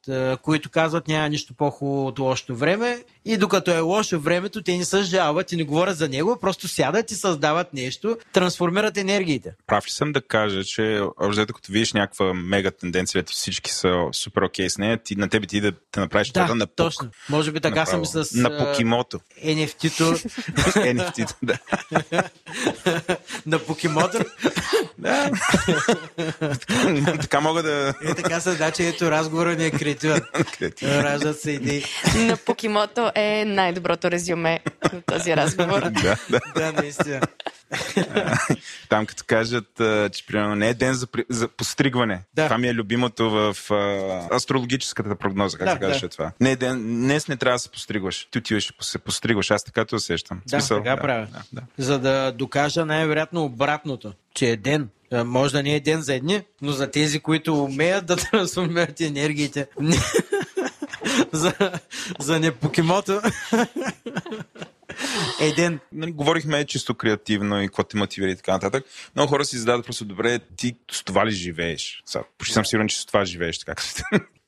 които казват няма нищо по-хубаво от лошото време и докато е лошо времето, те не се жалват и не говорят за него, просто сядат и създават нещо, трансформират енергиите. Прав ли съм да кажа, че общо като видиш някаква мега тенденция, ето всички са супер окей с нея, ти, на тебе ти да те направиш да, това на пук. точно. Може би така Направо. съм с... На покимото. NFT-то. NFT-то, да. на покимото. да. така мога да... Е, така се, значи ето разговора ни е креативен. Раждат се идеи. На покимото е най-доброто резюме на този разговор. да, да. да, наистина. Там като кажат, че примерно не е ден за, за постригване. Да. Това ми е любимото в а, астрологическата прогноза, как да, се казваше да. това. Не е ден, днес не трябва да се постригваш. Ти отиваш и се постригваш. Аз така те усещам. Да, Смисъл, така да, правя. Да, да. За да докажа най-вероятно обратното, че е ден. Може да не е ден за едни, но за тези, които умеят да трансформират енергиите. за, за непокимото. Един. Нали, говорихме чисто креативно и какво те мотивира и така нататък. Много хора си зададат просто добре, ти с това ли живееш? Сега, почти съм сигурен, че с това живееш. Така.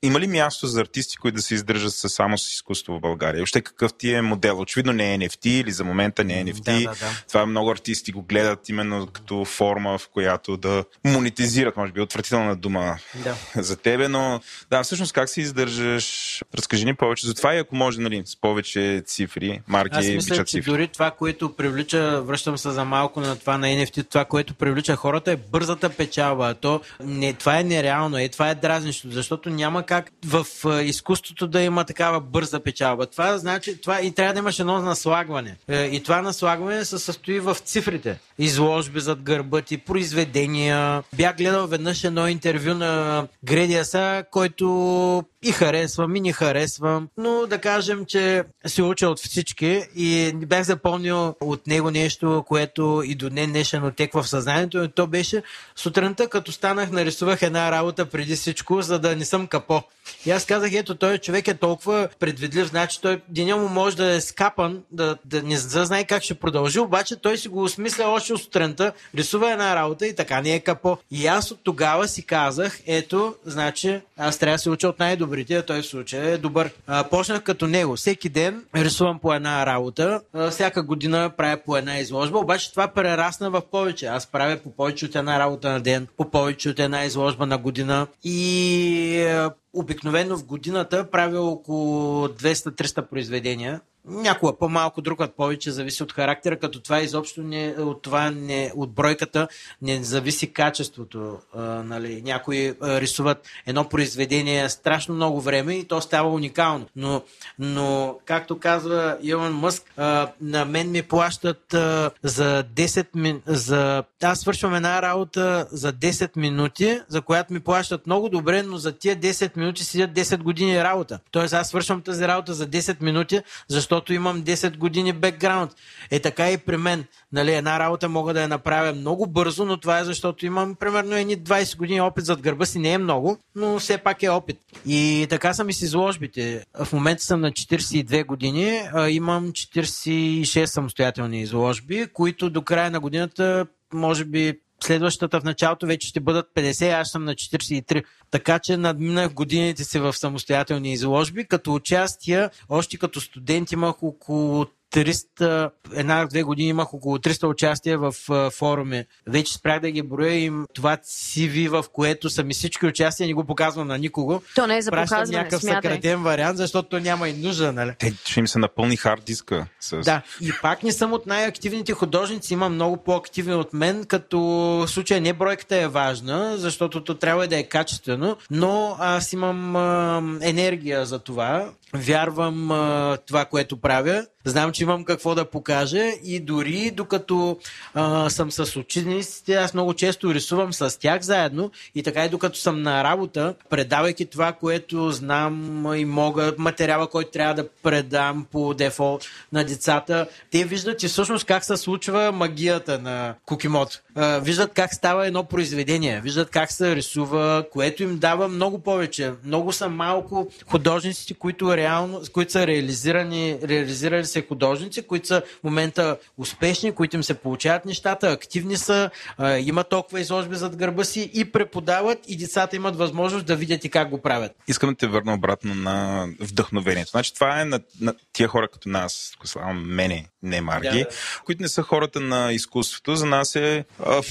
Има ли място за артисти, които да се издържат само с изкуство в България? Още какъв ти е модел? Очевидно не е NFT или за момента не е NFT. Да, да, да. Това много артисти го гледат именно като форма, в която да монетизират, може би отвратителна дума да. за тебе, но да, всъщност как се издържаш? Разкажи ни повече за това и ако може, нали, с повече цифри, марки, Аз мисля, че цифри. дори това, което привлича, връщам се за малко на това на NFT, това, което привлича хората е бързата печалба. То, не, това е нереално, е, това е дразнещо, защото няма как в изкуството да има такава бърза печалба. Това значи, това и трябва да имаш едно наслагване. Е, и това наслагване се състои в цифрите. Изложби зад гърба ти, произведения. Бях гледал веднъж едно интервю на Гредиаса, който и харесвам, и не харесвам, но да кажем, че се уча от всички и бях запомнил от него нещо, което и до днес днешен отеква в съзнанието. И то беше сутринта, като станах, нарисувах една работа преди всичко, за да не съм капо. И аз казах, ето, той човек е толкова предвидлив, значи той деня му може да е скапан, да, да не знае как ще продължи, обаче той си го осмисля още от сутринта, рисува една работа и така не е капо. И аз от тогава си казах, ето, значи аз трябва да се уча от най-добрите, а той в случая е добър. А, почнах като него. Всеки ден рисувам по една работа, а, всяка година правя по една изложба, обаче това прерасна в повече. Аз правя по повече от една работа на ден, по повече от една изложба на година и обикновено в годината правя около 200-300 произведения някога по-малко, друг повече, зависи от характера, като това изобщо не, от това не, от бройката не зависи качеството. А, нали. Някои а, рисуват едно произведение страшно много време и то става уникално. Но, но както казва Илон Мъск, а, на мен ми плащат а, за 10 минути. За... Аз свършвам една работа за 10 минути, за която ми плащат много добре, но за тия 10 минути седят 10 години работа. Тоест аз свършвам тази работа за 10 минути, защото защото имам 10 години бекграунд. Е така и при мен. Нали, една работа мога да я направя много бързо, но това е защото имам примерно едни 20 години опит зад гърба си. Не е много, но все пак е опит. И така съм и с изложбите. В момента съм на 42 години, имам 46 самостоятелни изложби, които до края на годината може би следващата в началото вече ще бъдат 50, аз съм на 43. Така че надминах годините си в самостоятелни изложби. Като участия, още като студент имах около 300, една-две години имах около 300 участия в форуми. Вече спрях да ги броя и това CV, в което са ми всички участия, не го показвам на никого. То не е за Пращам показване, някакъв смятай. съкратен вариант, защото няма и нужда, нали? Те ще им се напълни хард диска. С... Да, и пак не съм от най-активните художници, има много по-активни от мен, като в случая не бройката е важна, защото то трябва да е качествено, но аз имам а, енергия за това вярвам а, това, което правя. Знам, че имам какво да покажа и дори докато а, съм с учениците, аз много често рисувам с тях заедно и така и докато съм на работа, предавайки това, което знам и мога, материала, който трябва да предам по дефолт на децата, те виждат и всъщност как се случва магията на Кукимото. Виждат как става едно произведение, виждат как се рисува, което им дава много повече. Много са малко художниците, които които реално, които са реализирани, реализирали се художници, които са в момента успешни, които им се получават нещата, активни са, а, имат толкова изложби зад гърба си и преподават и децата имат възможност да видят и как го правят. Искам да те върна обратно на вдъхновението. Значи това е на, на тия хора като нас, славам мене, не Марги, да, да. които не са хората на изкуството. За нас е а,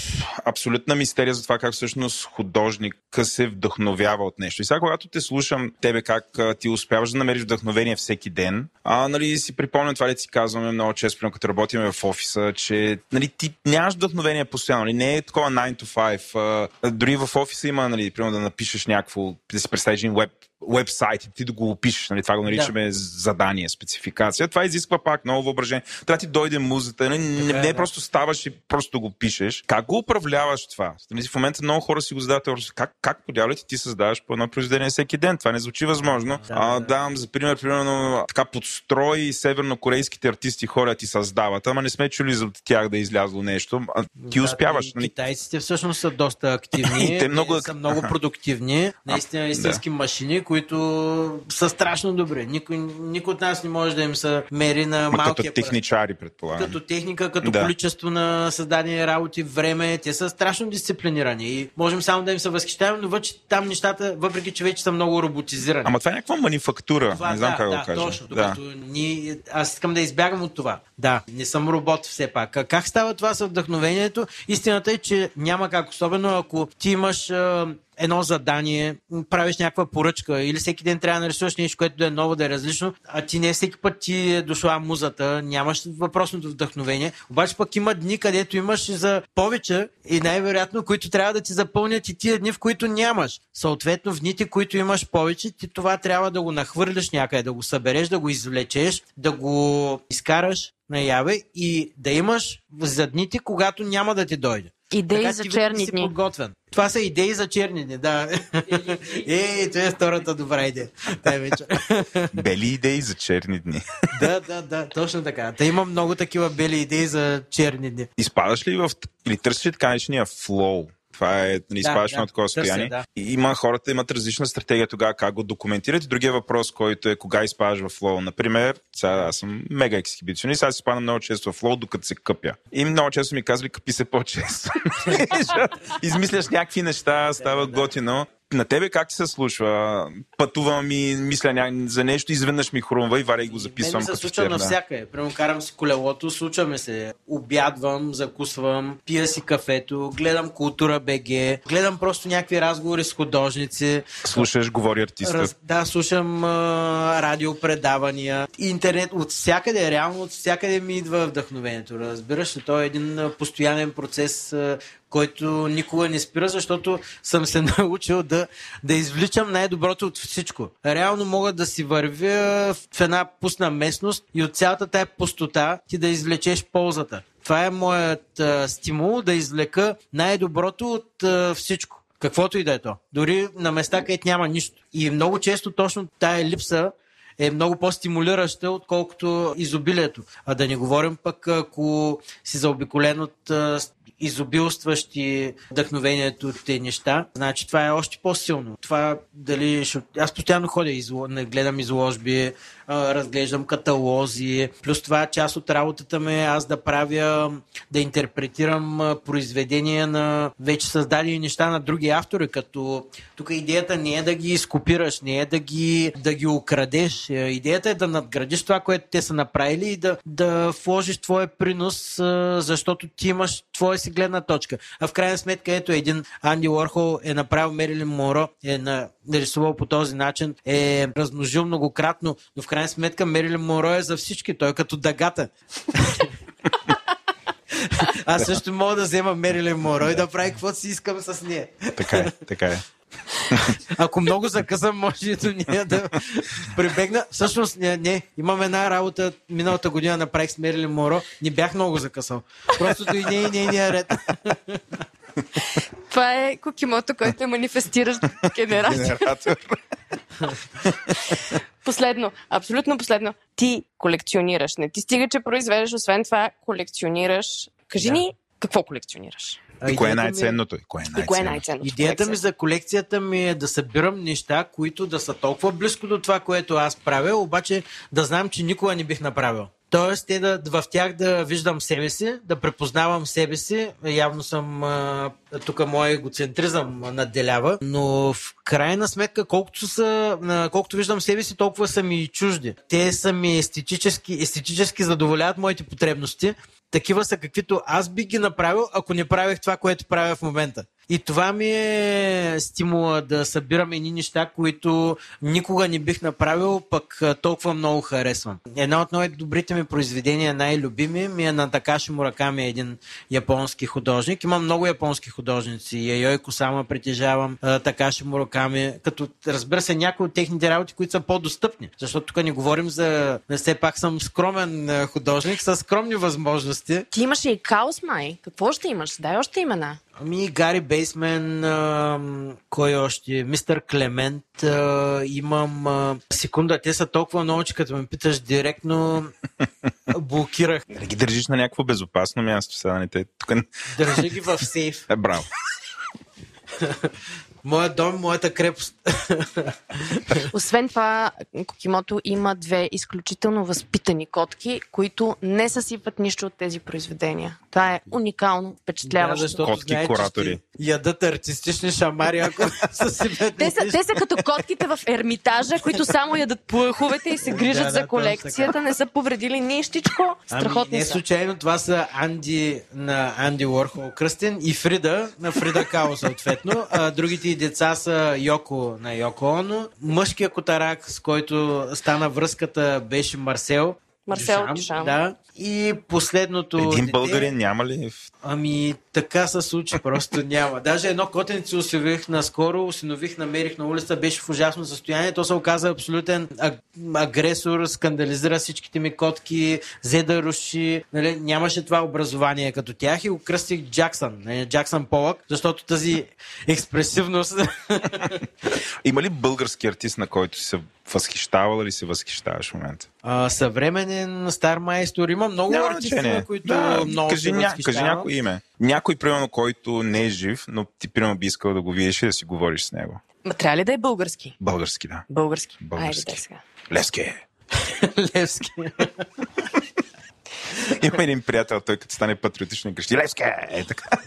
абсолютна мистерия за това как всъщност художника се вдъхновява от нещо. И сега, когато те слушам тебе как а, ти успяваш да намериш вдъхновение всеки ден, а, нали, си припомням това, да си казваме много често, като работим в офиса, че нали, ти нямаш вдъхновение постоянно. Нали, не е такова 9 to 5. А, дори в офиса има, нали, примерно да напишеш някакво, да си представиш един веб вебсайт и ти да го опишеш. Нали? Това го наричаме да. задание, спецификация. Това изисква пак много въображение. Трябва ти дойде музата. Не, не, не е, да. просто ставаш и просто го пишеш. Как го управляваш това? Нали, в момента много хора си го задават как, как подявате ти създаваш по едно произведение всеки ден? Това не звучи възможно. Да, а, да. Давам за пример, примерно, така подстрой севернокорейските артисти хора ти създават, ама не сме чули за тях да е излязло нещо. А ти да, успяваш. Нали? Китайците всъщност са доста активни. те много... са много продуктивни. Наистина истински да. машини, които са страшно добри. Никой, никой от нас не може да им се мери на Ма малкия Като техничари, предполагам. Като техника, като да. количество на създадени работи, време. Те са страшно дисциплинирани и можем само да им се възхищаваме, но въпреки там нещата, въпреки че вече са много роботизирани. Ама това е някаква манифактура. Това, не знам да, как да, го кажа. Точно, да. ни, аз искам да избягам от това. Да, не съм робот все пак. Как става това с вдъхновението? Истината е, че няма как, особено ако ти имаш едно задание, правиш някаква поръчка или всеки ден трябва да нарисуваш нещо, което да е ново, да е различно, а ти не всеки път ти е дошла музата, нямаш въпросното вдъхновение. Обаче пък има дни, където имаш за повече и най-вероятно, които трябва да ти запълнят и тия дни, в които нямаш. Съответно, в дните, които имаш повече, ти това трябва да го нахвърляш някъде, да го събереш, да го извлечеш, да го изкараш наяве и да имаш за дните, когато няма да ти дойде. Идеи така, за черни дни. Подготвен. Това са идеи за черни дни, да. Е, това е втората добра идея. Тай вече. Бели идеи за черни дни. да, да, да, точно така. Та има много такива бели идеи за черни дни. Изпадаш ли в... или търсиш ли така наречения флоу? Това е, нали, да, изпадаш да, на такова състояние. Да. И има хората имат различна стратегия тогава как го документират. И другия въпрос, който е кога изпадаш в флоу. Например, сега аз съм мега ексхибиционист, аз изпадам много често в флоу, докато се къпя. И много често ми казвали, къпи се по-често. Измисляш някакви неща, става да, готино на тебе как се случва? Пътувам и мисля ня... за нещо, изведнъж ми хрумва и варя и го записвам. Мен ми се случва навсякъде. Прямо карам си колелото, случваме се. Обядвам, закусвам, пия си кафето, гледам култура БГ, гледам просто някакви разговори с художници. Слушаш, говори артиста. Раз... Да, слушам а, радиопредавания. Интернет от всякъде, реално от всякъде ми идва вдъхновението. Разбираш ли? То е един постоянен процес, който никога не спира, защото съм се научил да, да извличам най-доброто от всичко. Реално мога да си вървя в една пусна местност и от цялата тая пустота ти да извлечеш ползата. Това е моят а, стимул да извлека най-доброто от а, всичко. Каквото и да е то. Дори на места, където няма нищо. И много често точно тая липса е много по-стимулираща, отколкото изобилието. А да не говорим пък, ако си заобиколен от изобилстващи вдъхновението от тези неща, значи това е още по-силно. Това дали. Аз постоянно ходя, изло... гледам изложби, разглеждам каталози. Плюс това част от работата ме е аз да правя, да интерпретирам произведения на вече създадени неща на други автори, като тук идеята не е да ги скопираш, не е да ги, да ги украдеш. Е, идеята е да надградиш това, което те са направили и да, да вложиш твоя принос, защото ти имаш твоя си гледна точка. А в крайна сметка, ето един Анди Уорхол е направил Мерилин Моро, е нарисувал по този начин, е размножил многократно, но в крайна сметка Мерилин Моро е за всички. Той е като дъгата. Аз също мога да взема Мерилин Моро и да прави каквото си искам с нея. Така е, така е. Ако много закъсам, може и до нея да прибегна. Всъщност, не, не, имам една работа, миналата година направих с Мерилин Моро, не бях много закъсал. Просто и не и нейния ред. Това е кукимото, който е манифестиращ генератор. генератор. последно, абсолютно последно. Ти колекционираш. Не ти стига, че произвеждаш, освен това колекционираш. Кажи да. ни Какво колекционираш? И кое е най-ценното? Кое е най-ценното? И кое е най-ценното? Идеята ми за колекцията ми е да събирам неща, които да са толкова близко до това, което аз правя, обаче да знам, че никога не бих направил. Тоест, те да, в тях да виждам себе си, да препознавам себе си. Явно съм тук моят егоцентризъм надделява, но в крайна сметка, колкото, са, колкото виждам себе си, толкова са ми чужди. Те са ми естетически, естетически задоволяват моите потребности. Такива са каквито аз би ги направил, ако не правих това, което правя в момента. И това ми е стимула да събирам едни неща, които никога не бих направил, пък толкова много харесвам. Една от най-добрите ми произведения, най-любими, ми е на Такаши Мураками, един японски художник. Имам много японски художници. Яйой Косама притежавам, Такаши Мураками, като разбира се някои от техните работи, които са по-достъпни. Защото тук не говорим за... Все пак съм скромен художник с скромни възможности. Ти имаш и Каос Май. Какво ще имаш? Дай още имена. Ами, Гари Бейсмен, а, кой още? Мистер Клемент, а, имам... А, секунда, те са толкова много, че като ме питаш директно, блокирах. Да ги държиш на някакво безопасно място сега, не те тук... Държи ги в сейф. Е, браво. Моят дом, моята крепост. Освен това, Кокимото има две изключително възпитани котки, които не съсипват нищо от тези произведения. Това е уникално впечатляващо. Да, Котки знае, коратори. Ядат артистични шамари, ако съсипят те, са, те са като котките в ермитажа, които само ядат плъховете и се грижат да, за колекцията. Не са повредили нищичко. Страхотни ами, не случайно това са Анди на Анди Уорхол Кръстен и Фрида на Фрида Као съответно. А, другите деца са Йоко на Йоко Оно. Мъжкият котарак, с който стана връзката, беше Марсел. Марсел Дюшан. Да. И последното. Един дете, българин няма ли? Ами, така се случи, просто няма. Даже едно котенце осинових наскоро, осинових, намерих на улица, беше в ужасно състояние. То се оказа абсолютен агресор, скандализира всичките ми котки, взе да руши. Нали, нямаше това образование като тях и го кръстих Джаксън. Нали, Джаксън Полък, защото тази експресивност. Има ли български артист, на който си се възхищавал или се възхищаваш в момента? А, съвременен стар майстор. Има много Няма артисти, на които да, много кажи, ня, кажи някой име. Някой, примерно, който не е жив, но ти, примерно, би искал да го видиш и да си говориш с него. Ма трябва ли да е български? Български, да. Български. Български. Айде, сега. Левски. Левски. Има един приятел, той като стане патриотичен и крещи Левски! Е така.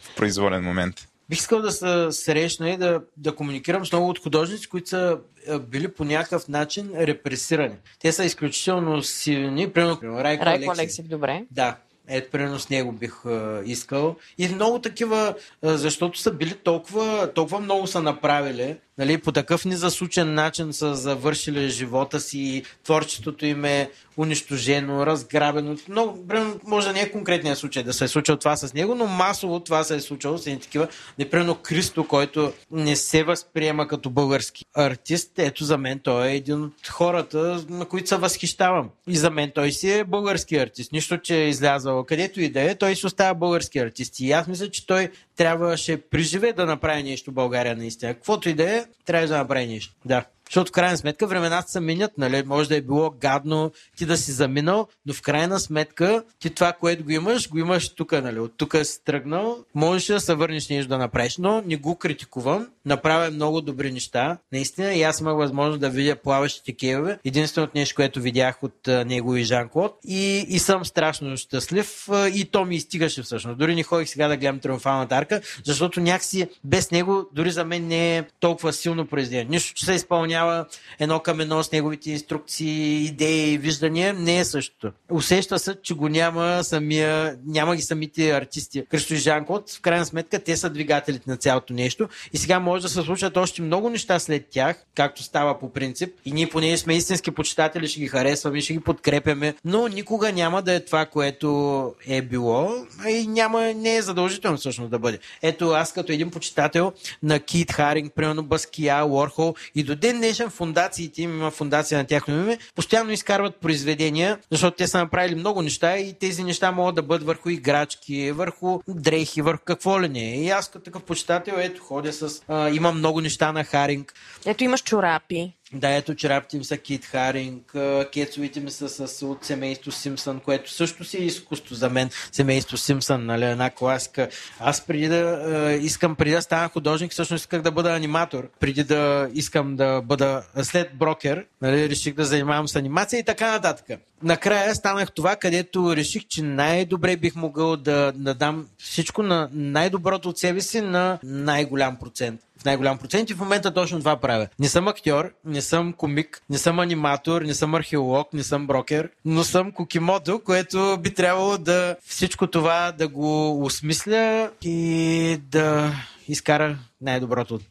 в произволен момент. Бих искал да се срещна и да, да комуникирам с много от художници, които са били по някакъв начин репресирани. Те са изключително силни. Примерно, Райко, Райко Алексив. Алексив, добре. Да, ето, примерно с него бих а, искал. И много такива, а, защото са били толкова, толкова много са направили, нали, по такъв незасучен начин са завършили живота си, творчеството им е унищожено, разграбено. Много, може да не е конкретният случай да се е случил това с него, но масово това се е случило с едни такива. Непременно Кристо, който не се възприема като български артист, ето за мен той е един от хората, на които се възхищавам. И за мен той си е български артист. Нищо, че е излязъл където и да е, той си остава български артист. И аз мисля, че той трябваше приживе да направи нещо в България наистина. Каквото и да е, трябва да направи нещо. Да. Защото в крайна сметка времената се менят, нали? Може да е било гадно ти да си заминал, но в крайна сметка ти това, което го имаш, го имаш тук, нали? От тук си тръгнал, можеш да се върнеш нещо да направиш, но не го критикувам. Направя много добри неща. Наистина и аз имах възможност да видя плаващите кейове. Единственото нещо, което видях от него и Жан Клод. И, и съм страшно щастлив. И то ми изтигаше всъщност. Дори не ходих сега да гледам Триумфалната арка, защото някакси без него дори за мен не е толкова силно произведение. Нищо, че се изпълнява изпълнява едно към едно с неговите инструкции, идеи виждания, не е същото. Усеща се, че го няма самия, няма ги самите артисти. Христо и Жан Клод, в крайна сметка, те са двигателите на цялото нещо и сега може да се случат още много неща след тях, както става по принцип. И ние, понеже сме истински почитатели, ще ги харесваме, ще ги подкрепяме, но никога няма да е това, което е било и няма, не е задължително всъщност да бъде. Ето аз като един почитател на Кит Харинг, примерно Баския, Уорхол и до ден днешен фундациите им, има фундация на тяхно име, постоянно изкарват произведения, защото те са направили много неща и тези неща могат да бъдат върху играчки, върху дрехи, върху какво ли не. И аз като такъв почитател, ето, ходя с... А, имам много неща на Харинг. Ето имаш чорапи. Да, ето черапите ми са Кит Харинг, кецовите ми са с, от семейство Симпсън, което също си е изкуство за мен. Семейство Симпсън, нали, една класика. Аз преди да искам, преди да стана художник, всъщност исках да бъда аниматор. Преди да искам да бъда след брокер, нали, реших да занимавам с анимация и така нататък. Накрая станах това, където реших, че най-добре бих могъл да, да дам всичко на най-доброто от себе си на най-голям процент най-голям процент и в момента точно това правя. Не съм актьор, не съм комик, не съм аниматор, не съм археолог, не съм брокер, но съм кукимото, което би трябвало да всичко това да го осмисля и да изкара най-доброто от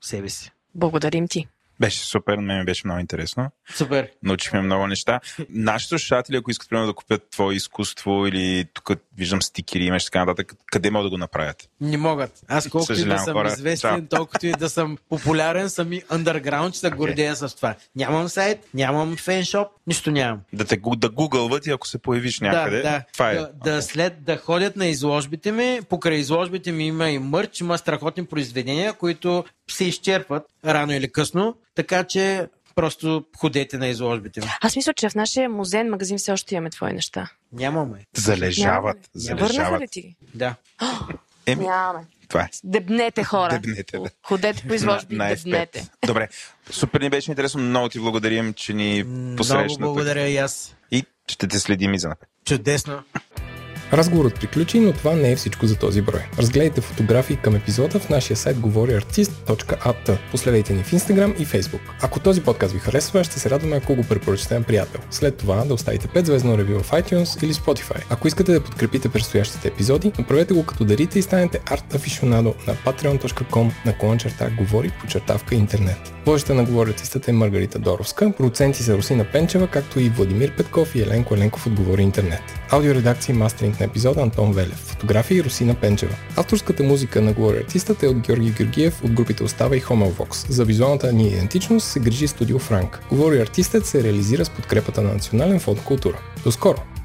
себе си. Благодарим ти. Беше супер, на мен беше много интересно. Супер. Научихме много неща. Нашите слушатели, ако искат примерно да купят твое изкуство или тук виждам стикери, имаш така нататък, къде могат да го направят? Не могат. Аз колкото и да съм хора. известен, толкова и да съм популярен, съм и underground, че се okay. гордея с това. Нямам сайт, нямам феншоп, нищо нямам. Да те да гугълват и ако се появиш някъде. Да, да. Това е. Да, okay. да след да ходят на изложбите ми, покрай изложбите ми има и мърч, има страхотни произведения, които се изчерпват рано или късно, така че просто ходете на изложбите. Аз мисля, че в нашия музейен магазин все още имаме твои неща. Нямаме. Залежават. Залежават. Върнаха ли ти? Да. Еми, Нямаме. Това е. Дебнете хора. Дебнете, да. Ходете по изложби на, на дебнете. Добре. Супер ни беше интересно. Много ти благодарим, че ни посрещна. Много благодаря и аз. И ще те следим и за напред. Чудесно. Разговорът приключи, но това не е всичко за този брой. Разгледайте фотографии към епизода в нашия сайт говориартист.at. Последвайте ни в Instagram и Facebook. Ако този подкаст ви харесва, ще се радваме ако го препоръчате на приятел. След това да оставите 5 звездно ревю в iTunes или Spotify. Ако искате да подкрепите предстоящите епизоди, направете го като дарите и станете арт афишионадо на patreon.com на колончерта говори по чертавка интернет. Водеща на говорятистата е Маргарита Доровска, продуценти са Русина Пенчева, както и Владимир Петков и Еленко Еленков от Говори Интернет. Аудиоредакция и мастеринг на епизода Антон Велев. Фотографии Русина Пенчева. Авторската музика на Говори артистът е от Георги Георгиев от групите Остава и Homelvox. За визуалната ни идентичност се грижи студио Франк. Говори артистът се реализира с подкрепата на Национален фонд култура. До скоро!